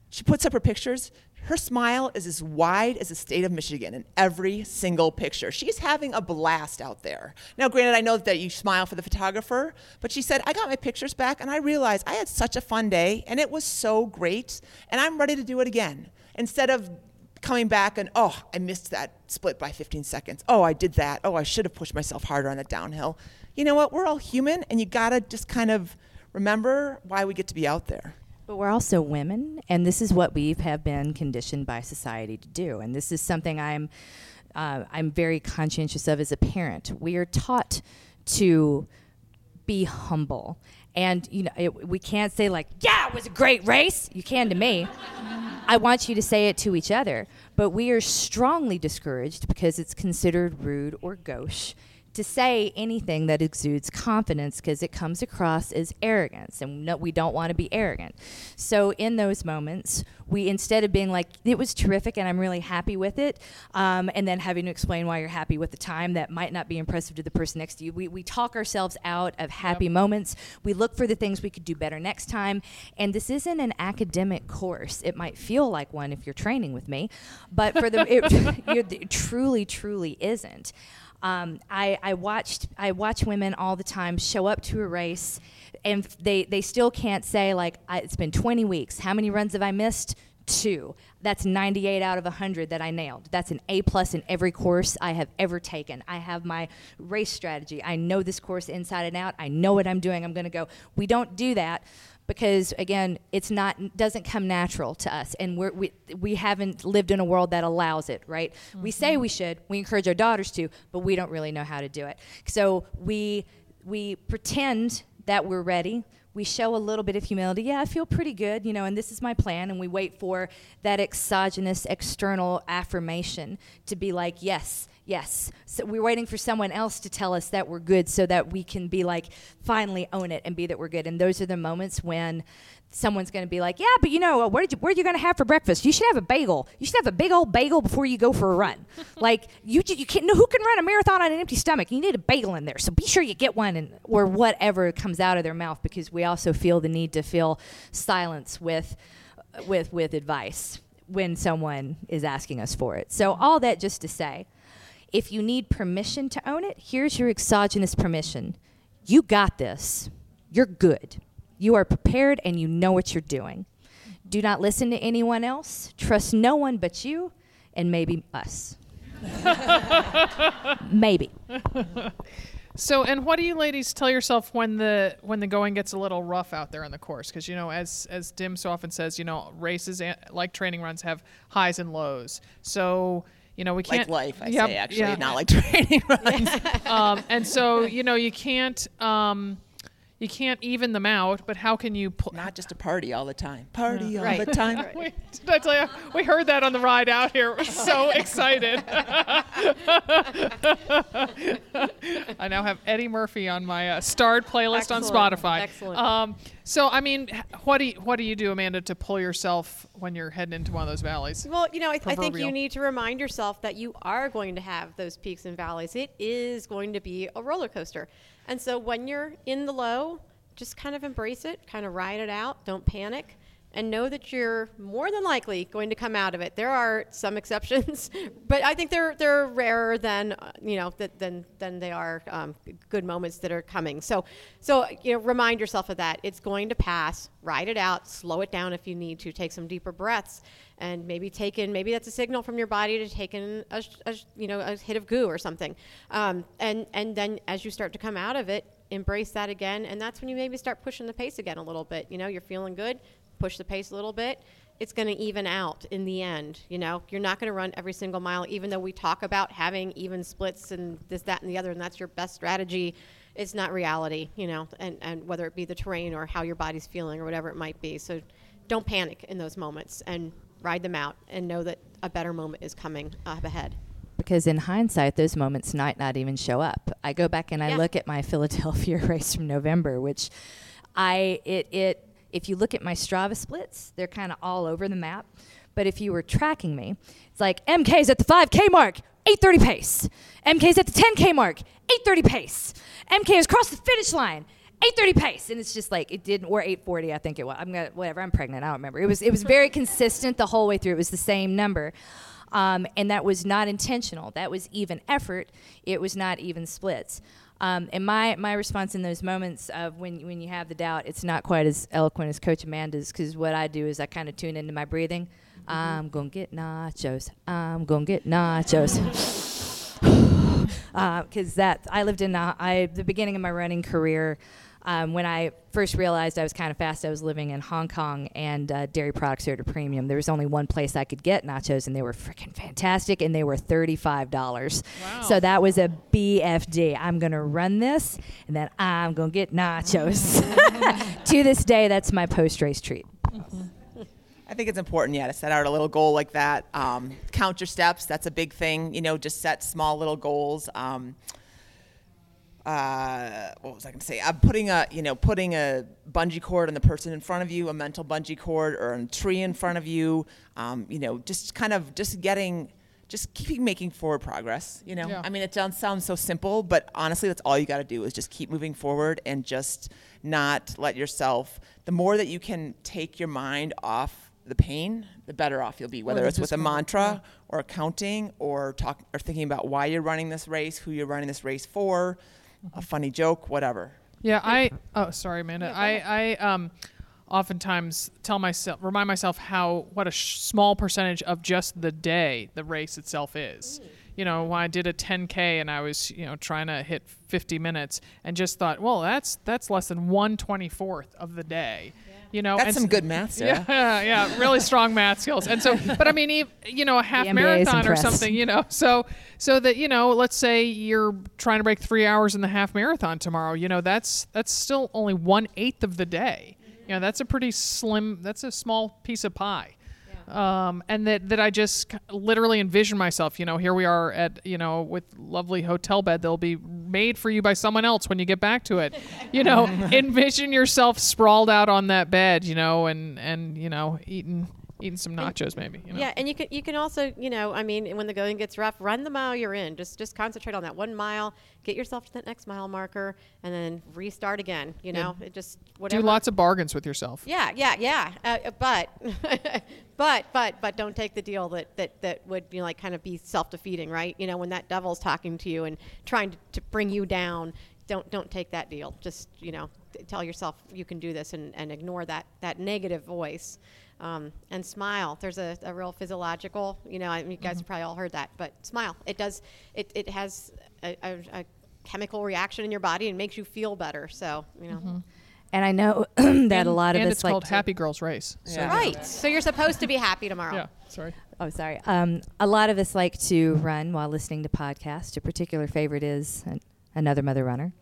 She puts up her pictures. Her smile is as wide as the state of Michigan in every single picture. She's having a blast out there. Now, granted, I know that you smile for the photographer, but she said, I got my pictures back and I realized I had such a fun day and it was so great and I'm ready to do it again. Instead of coming back and, oh, I missed that split by 15 seconds. Oh, I did that. Oh, I should have pushed myself harder on that downhill. You know what? We're all human and you got to just kind of remember why we get to be out there. But we're also women, and this is what we have been conditioned by society to do. And this is something I'm, uh, I'm very conscientious of as a parent. We are taught to be humble, and you know it, we can't say like, "Yeah, it was a great race." You can to me. I want you to say it to each other, but we are strongly discouraged because it's considered rude or gauche to say anything that exudes confidence because it comes across as arrogance and no, we don't want to be arrogant. So in those moments we instead of being like it was terrific and i'm really happy with it um, and then having to explain why you're happy with the time that might not be impressive to the person next to you. We, we talk ourselves out of happy yep. moments. We look for the things we could do better next time. And this isn't an academic course. It might feel like one if you're training with me but for the it, [LAUGHS] it truly truly isn't um, I, I watched I watch women all the time show up to a race, and they they still can't say like it's been 20 weeks. How many runs have I missed? Two. That's 98 out of 100 that I nailed. That's an A plus in every course I have ever taken. I have my race strategy. I know this course inside and out. I know what I'm doing. I'm going to go. We don't do that because again it's not doesn't come natural to us and we're, we we haven't lived in a world that allows it right mm-hmm. we say we should we encourage our daughters to but we don't really know how to do it so we we pretend that we're ready we show a little bit of humility. Yeah, I feel pretty good, you know, and this is my plan. And we wait for that exogenous external affirmation to be like, yes, yes. So we're waiting for someone else to tell us that we're good so that we can be like, finally own it and be that we're good. And those are the moments when someone's going to be like, "Yeah, but you know, uh, what did you, what are you going to have for breakfast? You should have a bagel. You should have a big old bagel before you go for a run. [LAUGHS] like you, you can't. No, who can run a marathon on an empty stomach? You need a bagel in there. So be sure you get one, and or whatever comes out of their mouth, because we also feel the need to fill silence with, with with advice when someone is asking us for it. So all that just to say, if you need permission to own it, here's your exogenous permission. You got this. You're good. You are prepared and you know what you're doing. Do not listen to anyone else. Trust no one but you and maybe us. [LAUGHS] maybe. So, and what do you ladies tell yourself when the when the going gets a little rough out there on the course? Because you know, as as Dim so often says, you know, races like training runs have highs and lows. So, you know, we can't like life. I yep, say actually, yeah. not like [LAUGHS] training runs. [LAUGHS] um, and so, you know, you can't. Um, you can't even them out, but how can you? Pl- Not just a party all the time. Party yeah. all right. the time. [LAUGHS] right. we, did I tell you? We heard that on the ride out here. We're so excited. [LAUGHS] I now have Eddie Murphy on my uh, starred playlist Excellent. on Spotify. Excellent. Um, so, I mean, what do you, what do you do, Amanda, to pull yourself when you're heading into one of those valleys? Well, you know, I, th- I think you need to remind yourself that you are going to have those peaks and valleys. It is going to be a roller coaster. And so when you're in the low, just kind of embrace it, kind of ride it out, don't panic, and know that you're more than likely going to come out of it. There are some [LAUGHS] exceptions, but I think they're they're rarer than uh, you know th- than than they are um, good moments that are coming. So so you know remind yourself of that. It's going to pass. Ride it out. Slow it down if you need to. Take some deeper breaths and maybe take in maybe that's a signal from your body to take in a, a you know a hit of goo or something. Um, and and then as you start to come out of it embrace that again and that's when you maybe start pushing the pace again a little bit. You know you're feeling good push the pace a little bit. It's going to even out in the end you know? You're not going to run every single mile even though we talk about having even splits and this that and the other and that's your best strategy. It's not reality, you know, and, and whether it be the terrain or how your body's feeling or whatever it might be. So don't panic in those moments and ride them out and know that a better moment is coming up ahead. because in hindsight, those moments might not even show up. I go back and I Yeah. look at my [LAUGHS] Philadelphia race from November, which I it it if you look at my Strava splits, they're kind of all over the map. But if you were tracking me, it's like MK's at the 5K mark, 8:30 pace. MK's at the 10K mark, 8:30 pace. MK has crossed the finish line. 8:30 pace, and it's just like it didn't, or 8:40, I think it was. I'm gonna whatever. I'm pregnant. I don't remember. It was it was very consistent the whole way through. It was the same number, um, and that was not intentional. That was even effort. It was not even splits. Um, and my, my response in those moments of when when you have the doubt, it's not quite as eloquent as Coach Amanda's because what I do is I kind of tune into my breathing. I'm gonna get nachos. I'm gonna get nachos. [LAUGHS] [SIGHS] Because that I lived in uh, I the beginning of my running career. Um, when I first realized I was kind of fast, I was living in Hong Kong, and uh, dairy products are at a premium. There was only one place I could get nachos, and they were freaking fantastic, and they were thirty-five dollars. Wow. So that was a BFD. I'm gonna run this, and then I'm gonna get nachos. [LAUGHS] to this day, that's my post-race treat. I think it's important, yeah, to set out a little goal like that. Um, count your steps. That's a big thing. You know, just set small little goals. Um, uh, what was I going to say? I'm putting a, you know, putting a bungee cord on the person in front of you, a mental bungee cord, or a tree in front of you. Um, you know, just kind of just getting, just keeping making forward progress. You know, Yeah. I mean, it sounds so simple, but honestly, that's all you got to do is just keep moving forward and just not let yourself. The more that you can take your mind off the pain, the better off you'll be. Whether the it's with a mantra or counting or talk or thinking about why you're running this race, who you're running this race for, a funny joke, whatever. Yeah, I. Oh, sorry, Amanda. I, I um, oftentimes tell myself, remind myself how what a sh- small percentage of just the day the race itself is. You know, when I did a 10k and I was, you know, trying to hit 50 minutes, and just thought, well, that's that's less than one twenty fourth of the day. You know, That's and some good math, Sarah. [LAUGHS] Yeah, yeah, really strong math skills. And so, [LAUGHS] but I mean, you know, a half marathon or something, you know, so so that you know, let's say you're trying to break three hours in the half marathon tomorrow. You know, that's that's still only one eighth of the day. You know, that's a pretty slim. That's a small piece of pie. Um, and that, that I just literally envision myself, you know, here we are at, you know, with lovely hotel bed that'll be made for you by someone else when you get back to it. You know, [LAUGHS] envision yourself sprawled out on that bed, you know, and, and, you know, eating, eating some nachos maybe, you know. Yeah, and you can you can also you know I mean when the going gets rough, run the mile you're in. Just just concentrate on that one mile. Get yourself to that next mile marker, and then restart again. You know, it just whatever. Do lots of bargains with yourself. Yeah, yeah, yeah. Uh, uh, but, [LAUGHS] but, but, but don't take the deal that that that would you know, like kind of be self defeating, right? You know, when that devil's talking to you and trying to, to bring you down, don't don't take that deal. Just you know, t- tell yourself you can do this and, and ignore that that negative voice. Um, and smile. There's a, a real physiological, you know, I mean, you guys have probably all heard that, but smile. It does, it, it has a, a, a chemical reaction in your body and makes you feel better. So, you know, And I know [CLEARS THROAT] that a lot of and us it's like called to- Happy Girls Race. So, Yeah. right. So you're supposed to be happy tomorrow. Yeah. Sorry. Oh, sorry. Um, a lot of us like to run while listening to podcasts. A particular favorite is an, Another Mother Runner.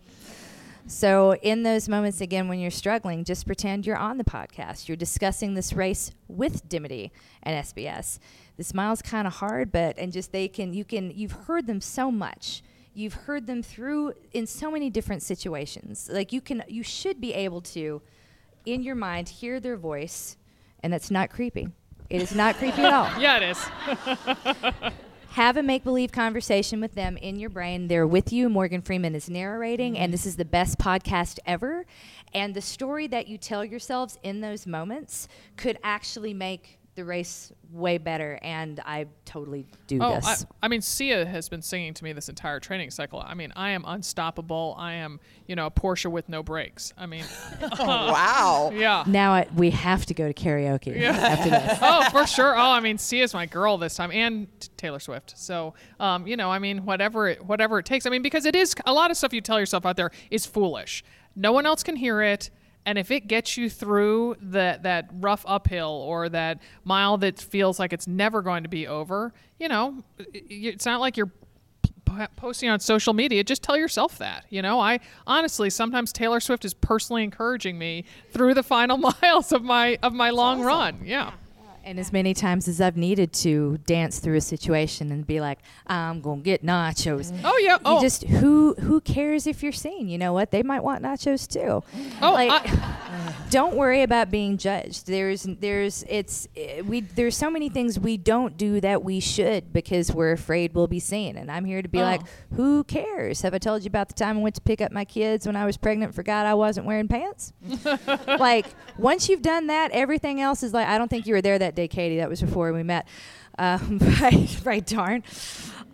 So, in those moments, again, when you're struggling, just pretend you're on the podcast. You're discussing this race with Dimity and SBS. This mile's kind of hard, but, and just they can, you can, you've heard them so much. You've heard them through in so many different situations. Like, you can, you should be able to, in your mind, hear their voice, and that's not creepy. It is not creepy at all [LAUGHS] Yeah, it is. [LAUGHS] have a make believe conversation with them in your brain. They're with you. Morgan Freeman is narrating, and mm-hmm. this is the best podcast ever. And the story that you tell yourselves in those moments could actually make the race way better. And I totally do Oh, I, this. I mean, Sia has been singing to me this entire training cycle. I mean, I am unstoppable. I am, you know, a Porsche with no brakes. I mean, [LAUGHS] [LAUGHS] Oh, wow. yeah. now I, we have to go to karaoke after this. [LAUGHS] oh, for sure. Oh, I mean, Sia's my girl this time, and Taylor Swift. So, um, you know, I mean, whatever it, whatever it takes. I mean, because it is a lot of stuff you tell yourself out there is foolish. No one else can hear it, and if it gets you through that that rough uphill or that mile that feels like it's never going to be over, you know, it's not like you're posting on social media, just tell yourself that. You know, I honestly sometimes Taylor Swift is personally encouraging me through the final [LAUGHS] miles of my of my long run. Yeah. And as many times as I've needed to dance through a situation and be like, I'm gonna get nachos. Oh yeah. You Oh, just who who cares if you're seen? You know what? They might want nachos too. oh, like, I- [LAUGHS] don't worry about being judged. There's there's it's eh, we there's so many things we don't do that we should because we're afraid we'll be seen. And I'm here to be like, Oh. who cares? Have I told you about the time I went to pick up my kids when I was pregnant? Forgot I wasn't wearing pants. [LAUGHS] like once you've done that, everything else is like I don't think you were there that day, Katie. That was before we met. Um, [LAUGHS] right, right, darn.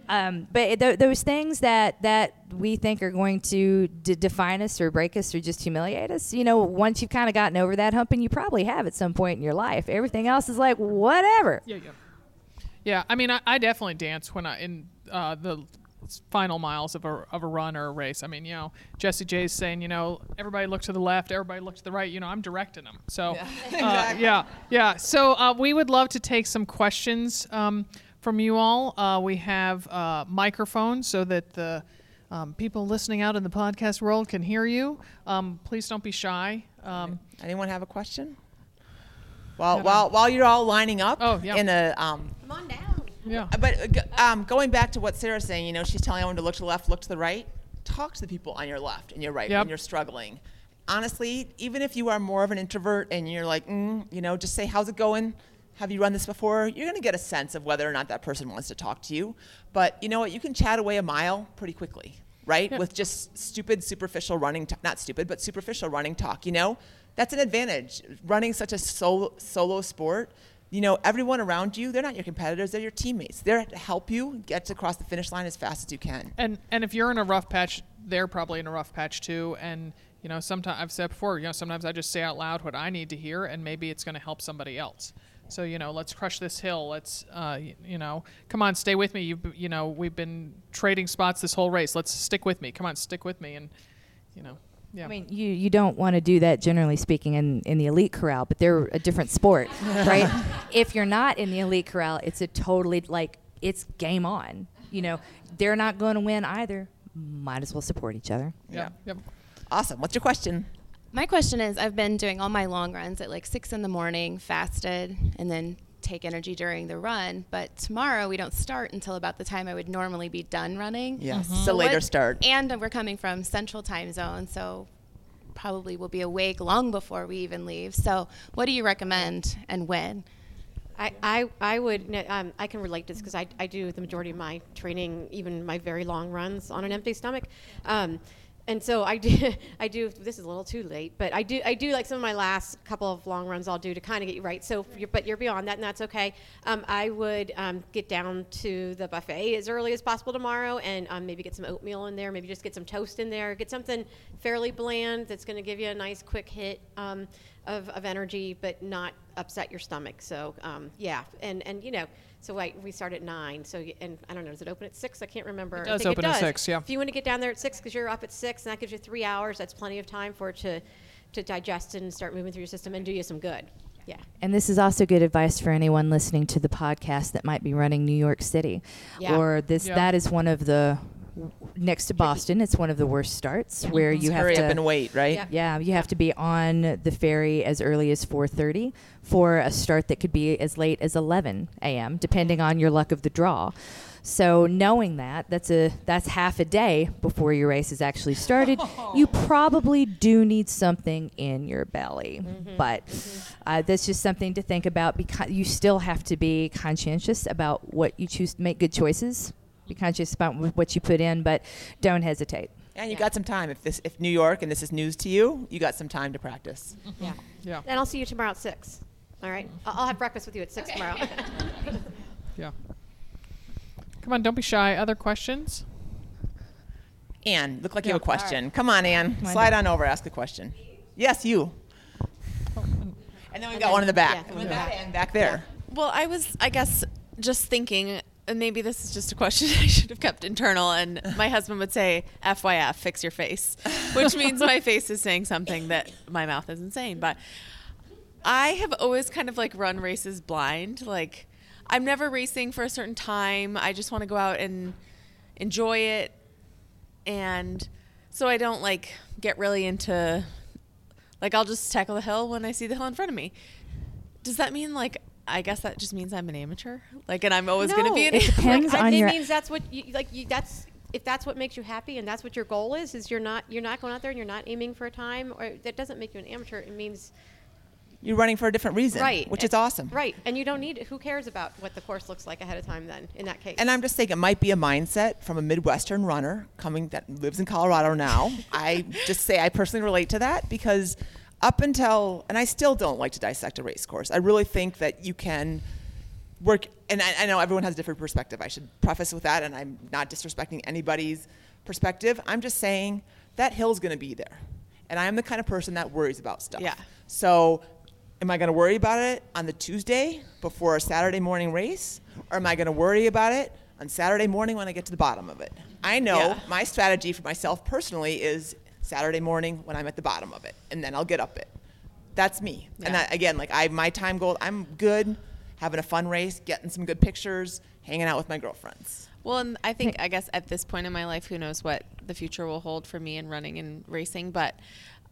Um, but th- those things that that we think are going to d- define us or break us or just humiliate us, you know, once you've kind of gotten over that hump, and you probably have at some point in your life, everything else is like whatever. yeah, yeah. Yeah, I mean, I, I definitely dance when I in uh, the final miles of a of a run or a race. I mean, you know, Jessie J's saying, you know, everybody look to the left, everybody look to the right. You know, I'm directing them. So, uh, [LAUGHS] yeah, yeah. So uh, we would love to take some questions um, from you all. Uh, we have uh, microphones so that the um, people listening out in the podcast world can hear you. Um, please don't be shy. Um, Anyone have a question? While while while you're all lining up Oh, yeah. in a um, Come on down. Yeah. but uh, um, going back to what Sarah's saying, you know, she's telling everyone to look to the left, look to the right. Talk to the people on your left and your right Yep. when you're struggling. Honestly, even if you are more of an introvert and you're like, mm, you know, just say, "How's it going? Have you run this before?" You're gonna get a sense of whether or not that person wants to talk to you. But you know what? You can chat away a mile pretty quickly, right? Yep. With just stupid, superficial running, t- not stupid, but superficial running talk. You know, that's an advantage. Running such a solo solo sport you know, everyone around you, they're not your competitors, they're your teammates. They're to help you get across the finish line as fast as you can. And and if you're in a rough patch, they're probably in a rough patch too. And you know, sometimes I've said before, you know, sometimes I just say out loud what I need to hear, and maybe it's going to help somebody else. So you know, let's crush this hill. Let's uh, you know, come on, stay with me. You you know, we've been trading spots this whole race. Let's stick with me. Come on, stick with me. And you know, yeah. I mean, you, you don't want to do that generally speaking in, in the elite corral, but they're a different sport, [LAUGHS] right? If you're not in the elite corral, it's a totally like it's game on. You know, they're not going to win either. Might as well support each other. yeah. Yep. Awesome. What's your question? My question is I've been doing all my long runs at like six in the morning, fasted, and then take energy during the run. But tomorrow we don't start until about the time I would normally be done running. Yes, Mm-hmm. it's a What- later start. And we're coming from central time zone, so probably we'll be awake long before we even leave. So, what do you recommend and when? I, I, I would um, I can relate to this because I, I do the majority of my training, even my very long runs, on an empty stomach. Um, and so I do [LAUGHS] I do this is a little too late, but I do I do like some of my last couple of long runs I'll do to kind of get you right. So you're, but you're beyond that and that's okay. Um, I would um, get down to the buffet as early as possible tomorrow and um, maybe get some oatmeal in there, maybe just get some toast in there, get something fairly bland that's going to give you a nice quick hit. Um, of, of energy, but not upset your stomach. So um, yeah, and and you know, so like we start at nine. So y- and I don't know, does it open at six? I can't remember. It I does think open at does. six, yeah. If you want to get down there at six because you're up at six, and that gives you three hours. That's plenty of time for it to to digest and start moving through your system and do you some good. Yeah. And this is also good advice for anyone listening to the podcast that might be running New York City. Yeah. Or this Yeah. that is one of the next to Boston, it's one of the worst starts where you have Hurry to up and wait, right? Yeah. Yeah, you have to be on the ferry as early as 4:30 for a start that could be as late as 11 a.m. depending on your luck of the draw. So knowing that, that's a that's half a day before your race is actually started. [LAUGHS] You probably do need something in your belly, but uh, that's just something to think about. Because you still have to be conscientious about what you choose to make good choices. Be conscious about wh- what you put in, but don't hesitate. And you Yeah. got some time. If this, if New York and this is news to you, you got some time to practice. Mm-hmm. Yeah. Yeah. And I'll see you tomorrow at six. All right. Mm-hmm. I'll I'll have breakfast with you at six tomorrow. [LAUGHS] Yeah. Come on, don't be shy. Other questions? Anne, look like you have a question. Come on, Anne. Come Slide down. on over. Ask a question. Yes, you. And then we And got then- one in the back. yeah, and one in the back. Anne back there. Well, I was, I guess, just thinking, and maybe this is just a question [LAUGHS] I should have kept internal. And my husband would say, FYF, fix your face, which means my [LAUGHS] face is saying something that my mouth isn't saying. But I have always kind of like run races blind. Like, I'm never racing for a certain time. I just want to go out and enjoy it, and so I don't like get really into like I'll just tackle the hill when I see the hill in front of me. Does that mean like I guess that just means I'm an amateur? Like and I'm always going to be an It amateur? depends I- on it your- means that's what you like. You, that's if that's what makes you happy and that's what your goal is. Is you're not you're not going out there and you're not aiming for a time, or that doesn't make you an amateur. It means You're running for a different reason, right, which and- is awesome. Right, and you don't need. Who cares about what the course looks like ahead of time? Then in that case, And I'm just saying it might be a mindset from a Midwestern runner coming that lives in Colorado now. [LAUGHS] I just say I personally relate to that because up until, and I still don't like to dissect a race course. I really think that you can work, and I, I know everyone has a different perspective. I should preface with that, and I'm not disrespecting anybody's perspective. I'm just saying that hill's going to be there. And I am the kind of person that worries about stuff. Yeah. So am I going to worry about it on the Tuesday before a Saturday morning race? Or am I going to worry about it on Saturday morning when I get to the bottom of it? I know Yeah. my strategy for myself personally is Saturday morning when I'm at the bottom of it, and then I'll get up it. That's me. And Yeah. that, again, like I, my time goal, I'm good having a fun race, getting some good pictures, hanging out with my girlfriends. Well, and I think I guess at this point in my life, who knows what the future will hold for me in running and racing. But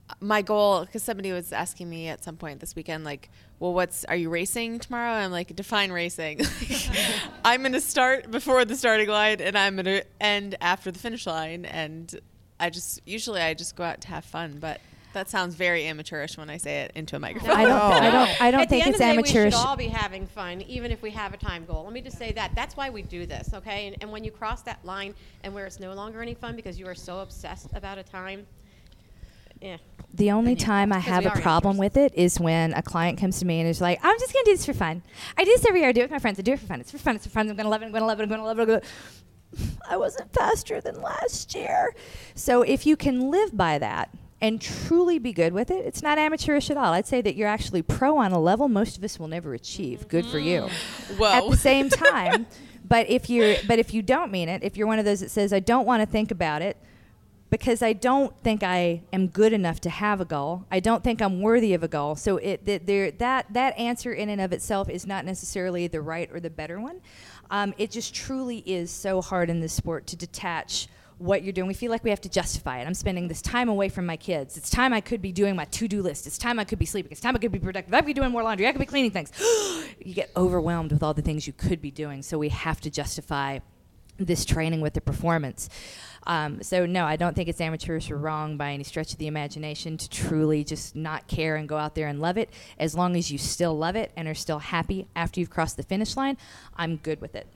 uh, my goal, because somebody was asking me at some point this weekend, like, well, what's are you racing tomorrow? I'm like, define racing. [LAUGHS] I'm going to start before the starting line, and I'm going to end after the finish line. And I just usually I just go out to have fun, but. That sounds very amateurish when I say it into a microphone. I don't. I don't. I don't At think the end it's of the day. We should all be having fun, even if we have a time goal. Let me just say that. That's why we do this, okay? And, and when you cross that line and where it's no longer any fun because you are so obsessed about a time, yeah. The only Then time I have a problem with it is when a client comes to me and is like, "I'm just gonna do this for fun. I do this every year. I do it with my friends. I do it for fun. It's for fun. It's for fun. I'm gonna love it. I'm gonna love it. I'm gonna love it. I'm gonna." I wasn't faster than last year. So if you can live by that and truly be good with it, it's not amateurish at all. I'd say that you're actually pro on a level most of us will never achieve. Good for you. Whoa. At the same [LAUGHS] time, but if you're but if you don't mean it, if you're one of those that says I don't want to think about it because I don't think I am good enough to have a goal. I don't think I'm worthy of a goal. So it that there that that answer in and of itself is not necessarily the right or the better one. Um, it just truly is so hard in this sport to detach what you're doing. We feel like we have to justify it. I'm spending this time away from my kids. It's time I could be doing my to-do list. It's time I could be sleeping. It's time I could be productive. I could be doing more laundry. I could be cleaning things. [GASPS] you get overwhelmed with all the things you could be doing. So we have to justify this training with the performance. Um, so no, I don't think it's amateurish or wrong by any stretch of the imagination to truly just not care and go out there and love it. As long as you still love it and are still happy after you've crossed the finish line, I'm good with it.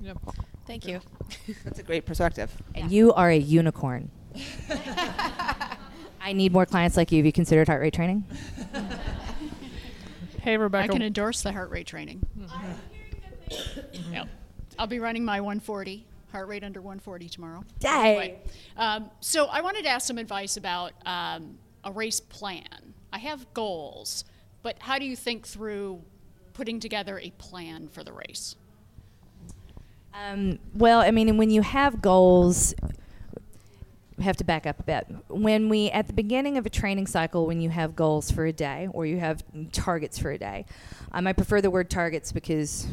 Yep. Thank you. [LAUGHS] That's a great perspective. And you are a unicorn. [LAUGHS] I need more clients like you. Have you considered heart rate training? Hey, Rebecca. I can endorse the heart rate training. Yep. I'll be running my 140, heart rate under 140 tomorrow. Dang. Anyway, um, so I wanted to ask some advice about um, a race plan. I have goals, but how do you think through putting together a plan for the race? Um, well, I mean, when you have goals, have to back up a bit. When we, at the beginning of a training cycle, when you have goals for a day or you have targets for a day, um, I prefer the word targets because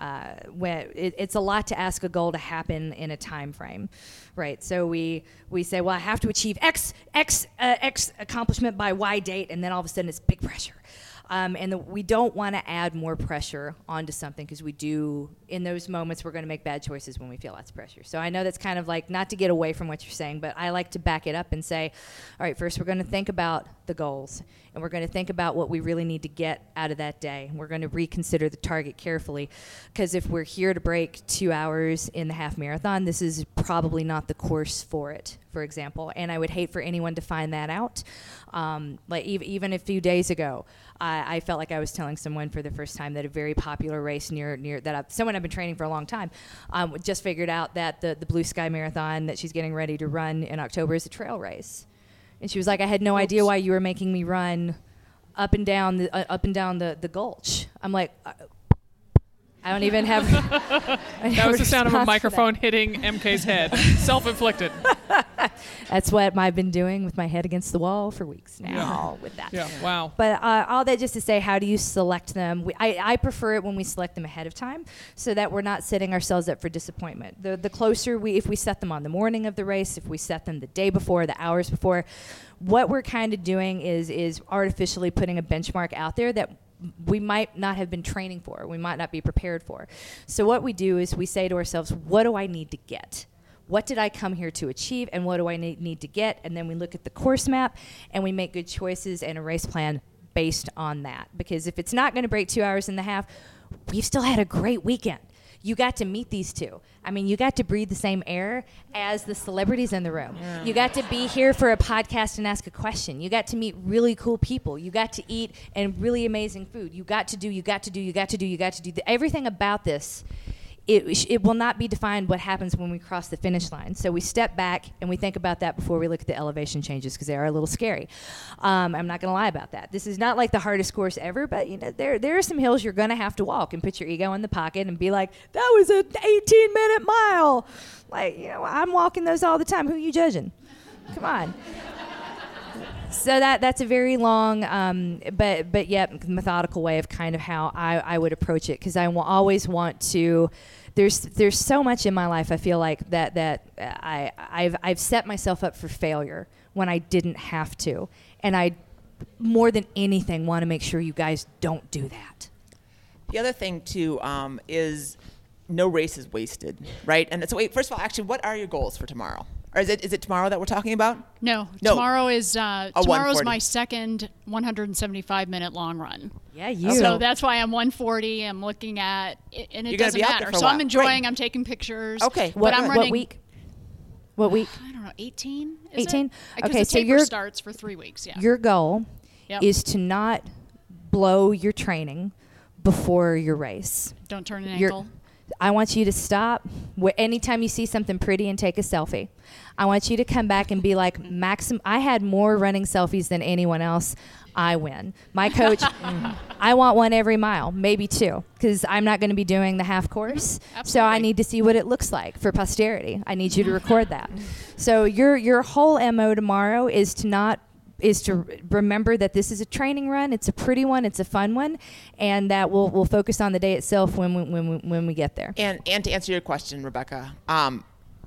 uh, when it, it's a lot to ask a goal to happen in a time frame, right? So we we say, well, I have to achieve X X uh, X accomplishment by Y date, and then all of a sudden it's big pressure. Um, and the, we don't want to add more pressure onto something because we do in those moments we're going to make bad choices when we feel lots of pressure. So i know that's kind of like not to get away from what you're saying but i like to back it up and say all right first we're going to think about the goals and we're going to think about what we really need to get out of that day. We're going to reconsider the target carefully because if we're here to break two hours in the half marathon this is probably not the course for it for example. And i would hate for anyone to find that out um, like ev- even a few days ago I, I felt like I was telling someone for the first time that a very popular race near near that I've, someone I've been training for a long time um, just figured out that the the Blue Sky Marathon that she's getting ready to run in October is a trail race, and she was like, I had no idea why you were making me run up and down the uh, up and down the the gulch. I'm like. Uh, I don't even have. [LAUGHS] That was the sound of a microphone hitting MK's head. [LAUGHS] Self-inflicted. [LAUGHS] That's what I've been doing with my head against the wall for weeks now. With that. Yeah. Wow. But uh, all that just to say, how do you select them? We, I, I prefer it when we select them ahead of time, so that we're not setting ourselves up for disappointment. The the closer we, if we set them on the morning of the race, if we set them the day before, the hours before, what we're kind of doing is is artificially putting a benchmark out there that we might not have been training for, we might not be prepared for. So what we do is we say to ourselves, what do I need to get? What did I come here to achieve and what do I need, to get? And then we look at the course map and we make good choices and a race plan based on that. Because if it's not going to break two hours and a half, we've still had a great weekend. You got to meet these two. I mean, you got to breathe the same air as the celebrities in the room. You got to be here for a podcast and ask a question. You got to meet really cool people. You got to eat and really amazing food. You got to do, you got to do, you got to do, you got to do. Everything about this it, it will not be defined what happens when we cross the finish line. So we step back and we think about that before we look at the elevation changes because they are a little scary. Um, I'm not going to lie about that. This is not like the hardest course ever, but you know there there are some hills you're going to have to walk and put your ego in the pocket and be like, that was an 18 minute mile. Like you know, I'm walking those all the time. Who are you judging? Come on so that that's a very long um, but but yet methodical way of kind of how I, I would approach it because I w- always want to there's there's so much in my life I feel like that that I I've I've set myself up for failure when I didn't have to and I more than anything want to make sure you guys don't do that. The other thing too um, is no race is wasted, right? And so wait, first of all, actually, what are your goals for tomorrow? Or is it is it tomorrow that we're talking about? No, No. tomorrow is uh, A tomorrow's my second 175 minute long run. Yeah, you. So that's why I'm 140. I'm looking at, and it You're doesn't be out there matter. for So I'm enjoying. Great. I'm taking pictures. Okay. but what, I'm running, what running. week? What week? I don't know, 18. 18? Okay, the so taper you're- starts for three weeks. Yeah. Your goal Yep. is to not blow your training before your race. don't turn an You're- ankle. I want you to stop anytime you see something pretty and take a selfie. I want you to come back and be like, Maxim, I had more running selfies than anyone else. I win. My [LAUGHS] coach, mm. I want one every mile, maybe two, because I'm not going to be doing the half course. So I need to see what it looks like for posterity. I need you to record that. [LAUGHS] So your your whole mo tomorrow is to not is to remember that this is a training run. It's a pretty one. It's a fun one, and that we'll we'll focus on the day itself when we, when we, when we get there. And and to answer your question, Rebecca, um,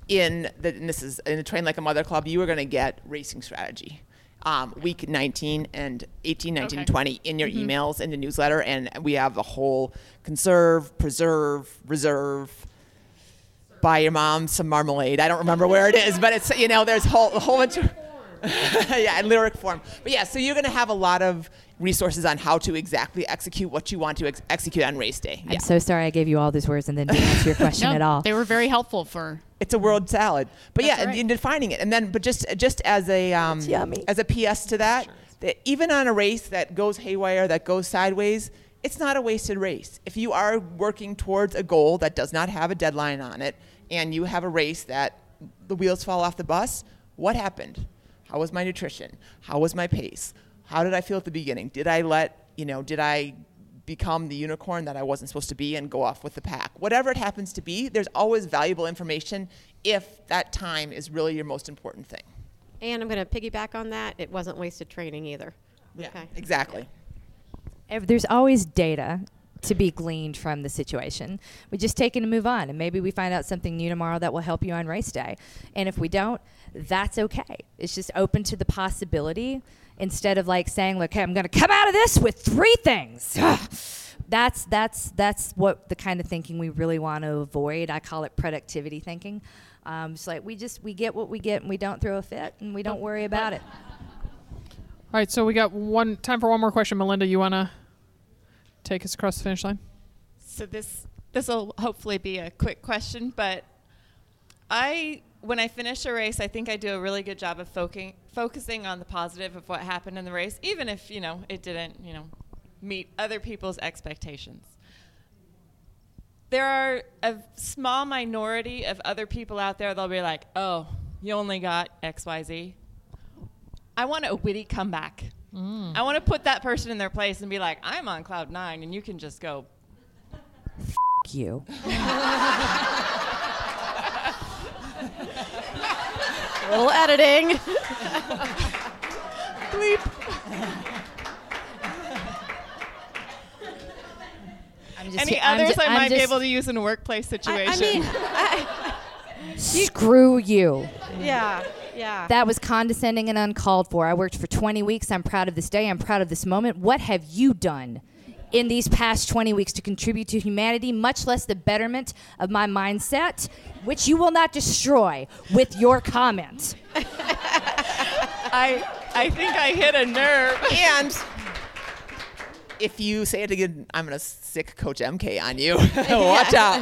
in the and this is in the Train Like a Mother Club, you are going to get racing strategy. Um, week 19 and 18, 19, Okay. 20 in your emails in the newsletter, and we have the whole conserve, preserve, reserve. Buy your mom some marmalade. I don't remember where it is, but it's you know there's whole a whole bunch of [LAUGHS] yeah, in lyric form. But yeah, so you're going to have a lot of resources on how to exactly execute what you want to ex- execute on race day. I'm so sorry I gave you all these words and then didn't answer your question [LAUGHS] No, at all. They were very helpful for. It's a world salad. But That's yeah, right. and, and defining it, and then but just just as a um, yummy. as a PS to that, that even on a race that goes haywire, that goes sideways, it's not a wasted race. If you are working towards a goal that does not have a deadline on it, and you have a race that the wheels fall off the bus, what happened? How was my nutrition? How was my pace? How did I feel at the beginning? Did I let you know? Did I become the unicorn that I wasn't supposed to be and go off with the pack. Whatever it happens to be, there's always valuable information if that time is really your most important thing. And I'm going to piggyback on that. It wasn't wasted training either. Yeah, Okay. exactly. Ev- There's always data to be gleaned from the situation. We just take it and move on, and maybe we find out something new tomorrow that will help you on race day. And if we don't, that's okay. It's just open to the possibility instead of like saying, "Look, hey, I'm going to come out of this with three things." that's that's that's what the kind of thinking we really want to avoid. I call it productivity thinking. Um, it's like we just we get what we get, and we don't throw a fit, and we don't worry about it. All right, so we got one time for one more question. Melinda, you want to take us across the finish line? So this this will hopefully be a quick question, but I when I finish a race, I think I do a really good job of focusing focusing on the positive of what happened in the race, even if you know it didn't you know meet other people's expectations. There are a small minority of other people out there. They'll be like, "Oh, you only got X, Y, Z." I want a witty comeback. Mm. I want to put that person in their place and be like, "I'm on cloud nine, and you can just go Fuck you. [LAUGHS] A little editing. I'm just Any I'm others ju- I I'm might be able to use in a workplace I, situation? I mean, I, Screw you. yeah, yeah. That was condescending and uncalled for. I worked for 20 weeks. I'm proud of this day. I'm proud of this moment. What have you done in these past 20 weeks to contribute to humanity, much less the betterment of my mindset, which you will not destroy with your comment? [LAUGHS] I I think I hit a nerve. [LAUGHS] And if you say it again, I'm gonna sick Coach MK on you. [LAUGHS] Watch out.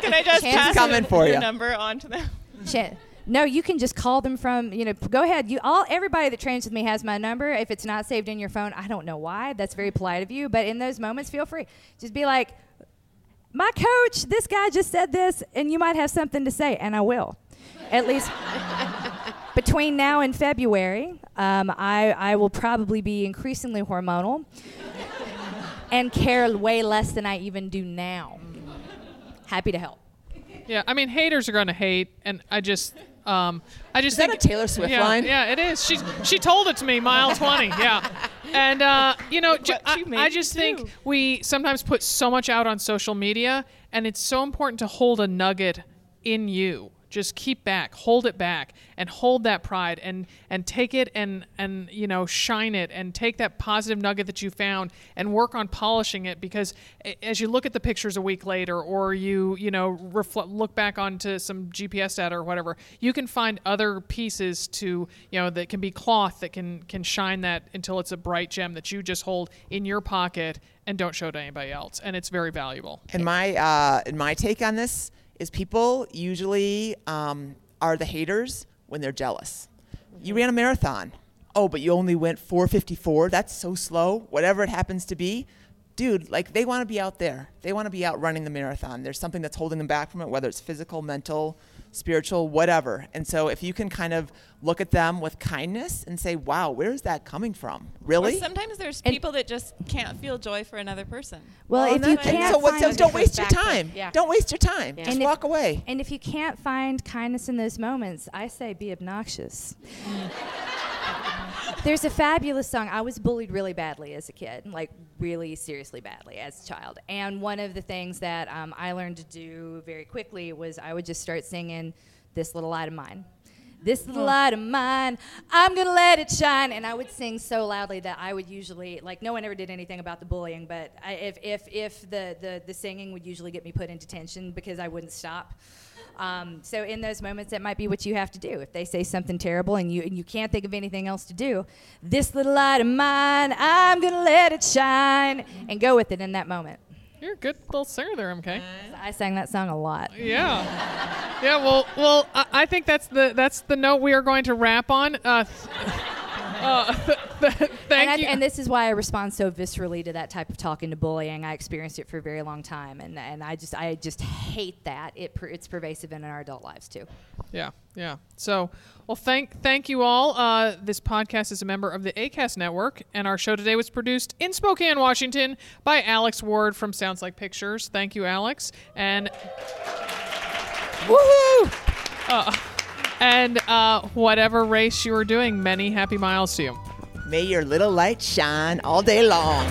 Can I just Chance pass coming your, for your ya. number on to them? Shit. No, you can just call them from, you know, go ahead. You all everybody that trains with me has my number. If it's not saved in your phone, I don't know why. That's very polite of you, but in those moments feel free. Just be like, "My coach, this guy just said this and you might have something to say." And I will. At least [LAUGHS] between now and February, um, I, I will probably be increasingly hormonal [LAUGHS] and care way less than I even do now. Happy to help. Yeah, I mean, haters are going to hate, and I just, um, I just Is that think a Taylor Swift yeah, line? Yeah, it is. She she told it to me, mile [LAUGHS] twenty. Yeah, and uh, you know, ju- I, I just too. think we sometimes put so much out on social media, and it's so important to hold a nugget in you. Just keep back, hold it back, and hold that pride, and and take it and and you know shine it, and take that positive nugget that you found, and work on polishing it. Because as you look at the pictures a week later, or you you know refl- look back onto some GPS data or whatever, you can find other pieces to you know that can be cloth that can can shine that until it's a bright gem that you just hold in your pocket and don't show to anybody else, and it's very valuable. And my uh, my take on this is people usually um, are the haters when they're jealous. You ran a marathon. Oh, but you only went 454. That's so slow. Whatever it happens to be. Dude, like they want to be out there. They want to be out running the marathon. There's something that's holding them back from it, whether it's physical, mental, spiritual, whatever. And so if you can kind of look at them with kindness and say, wow, where's that coming from? Or Really? sometimes there's And- people that just can't feel joy for another person. Well, Well, if you can't so what, find so don't waste your time. yeah. Don't waste your time. Yeah. Just And if- walk away. And if you can't find kindness in those moments, I say be obnoxious. [LAUGHS] There's a fabulous song. I was bullied really badly as a kid, like really seriously badly as a child. And one of the things that um, I learned to do very quickly was I would just start singing "This Little Light of Mine." This little light of mine, I'm gonna let it shine. And I would sing so loudly that I would usually, like, no one ever did anything about the bullying, but I, if, if, if the, the, the singing would usually get me put in detention because I wouldn't stop. Um, so in those moments, that might be what you have to do. If they say something terrible and you and you can't think of anything else to do, this little light of mine, I'm gonna let it shine, and go with it in that moment. You're a good little singer there, MK. I sang that song a lot. Yeah, yeah. Well, well, I, I think that's the that's the note we are going to wrap on. Uh, [LAUGHS] uh, thank and, I, and this is why I respond so viscerally to that type of talking to bullying. I experienced it for a very long time, and, and I just I just hate that. It per, it's pervasive in our adult lives too. Yeah, yeah. So, well, thank thank you all. Uh, this podcast is a member of the Acast Network, and our show today was produced in Spokane, Washington, by Alex Ward from Sounds Like Pictures. Thank you, Alex. And woohoo! Uh, and uh, whatever race you are doing, many happy miles to you. May your little light shine all day long.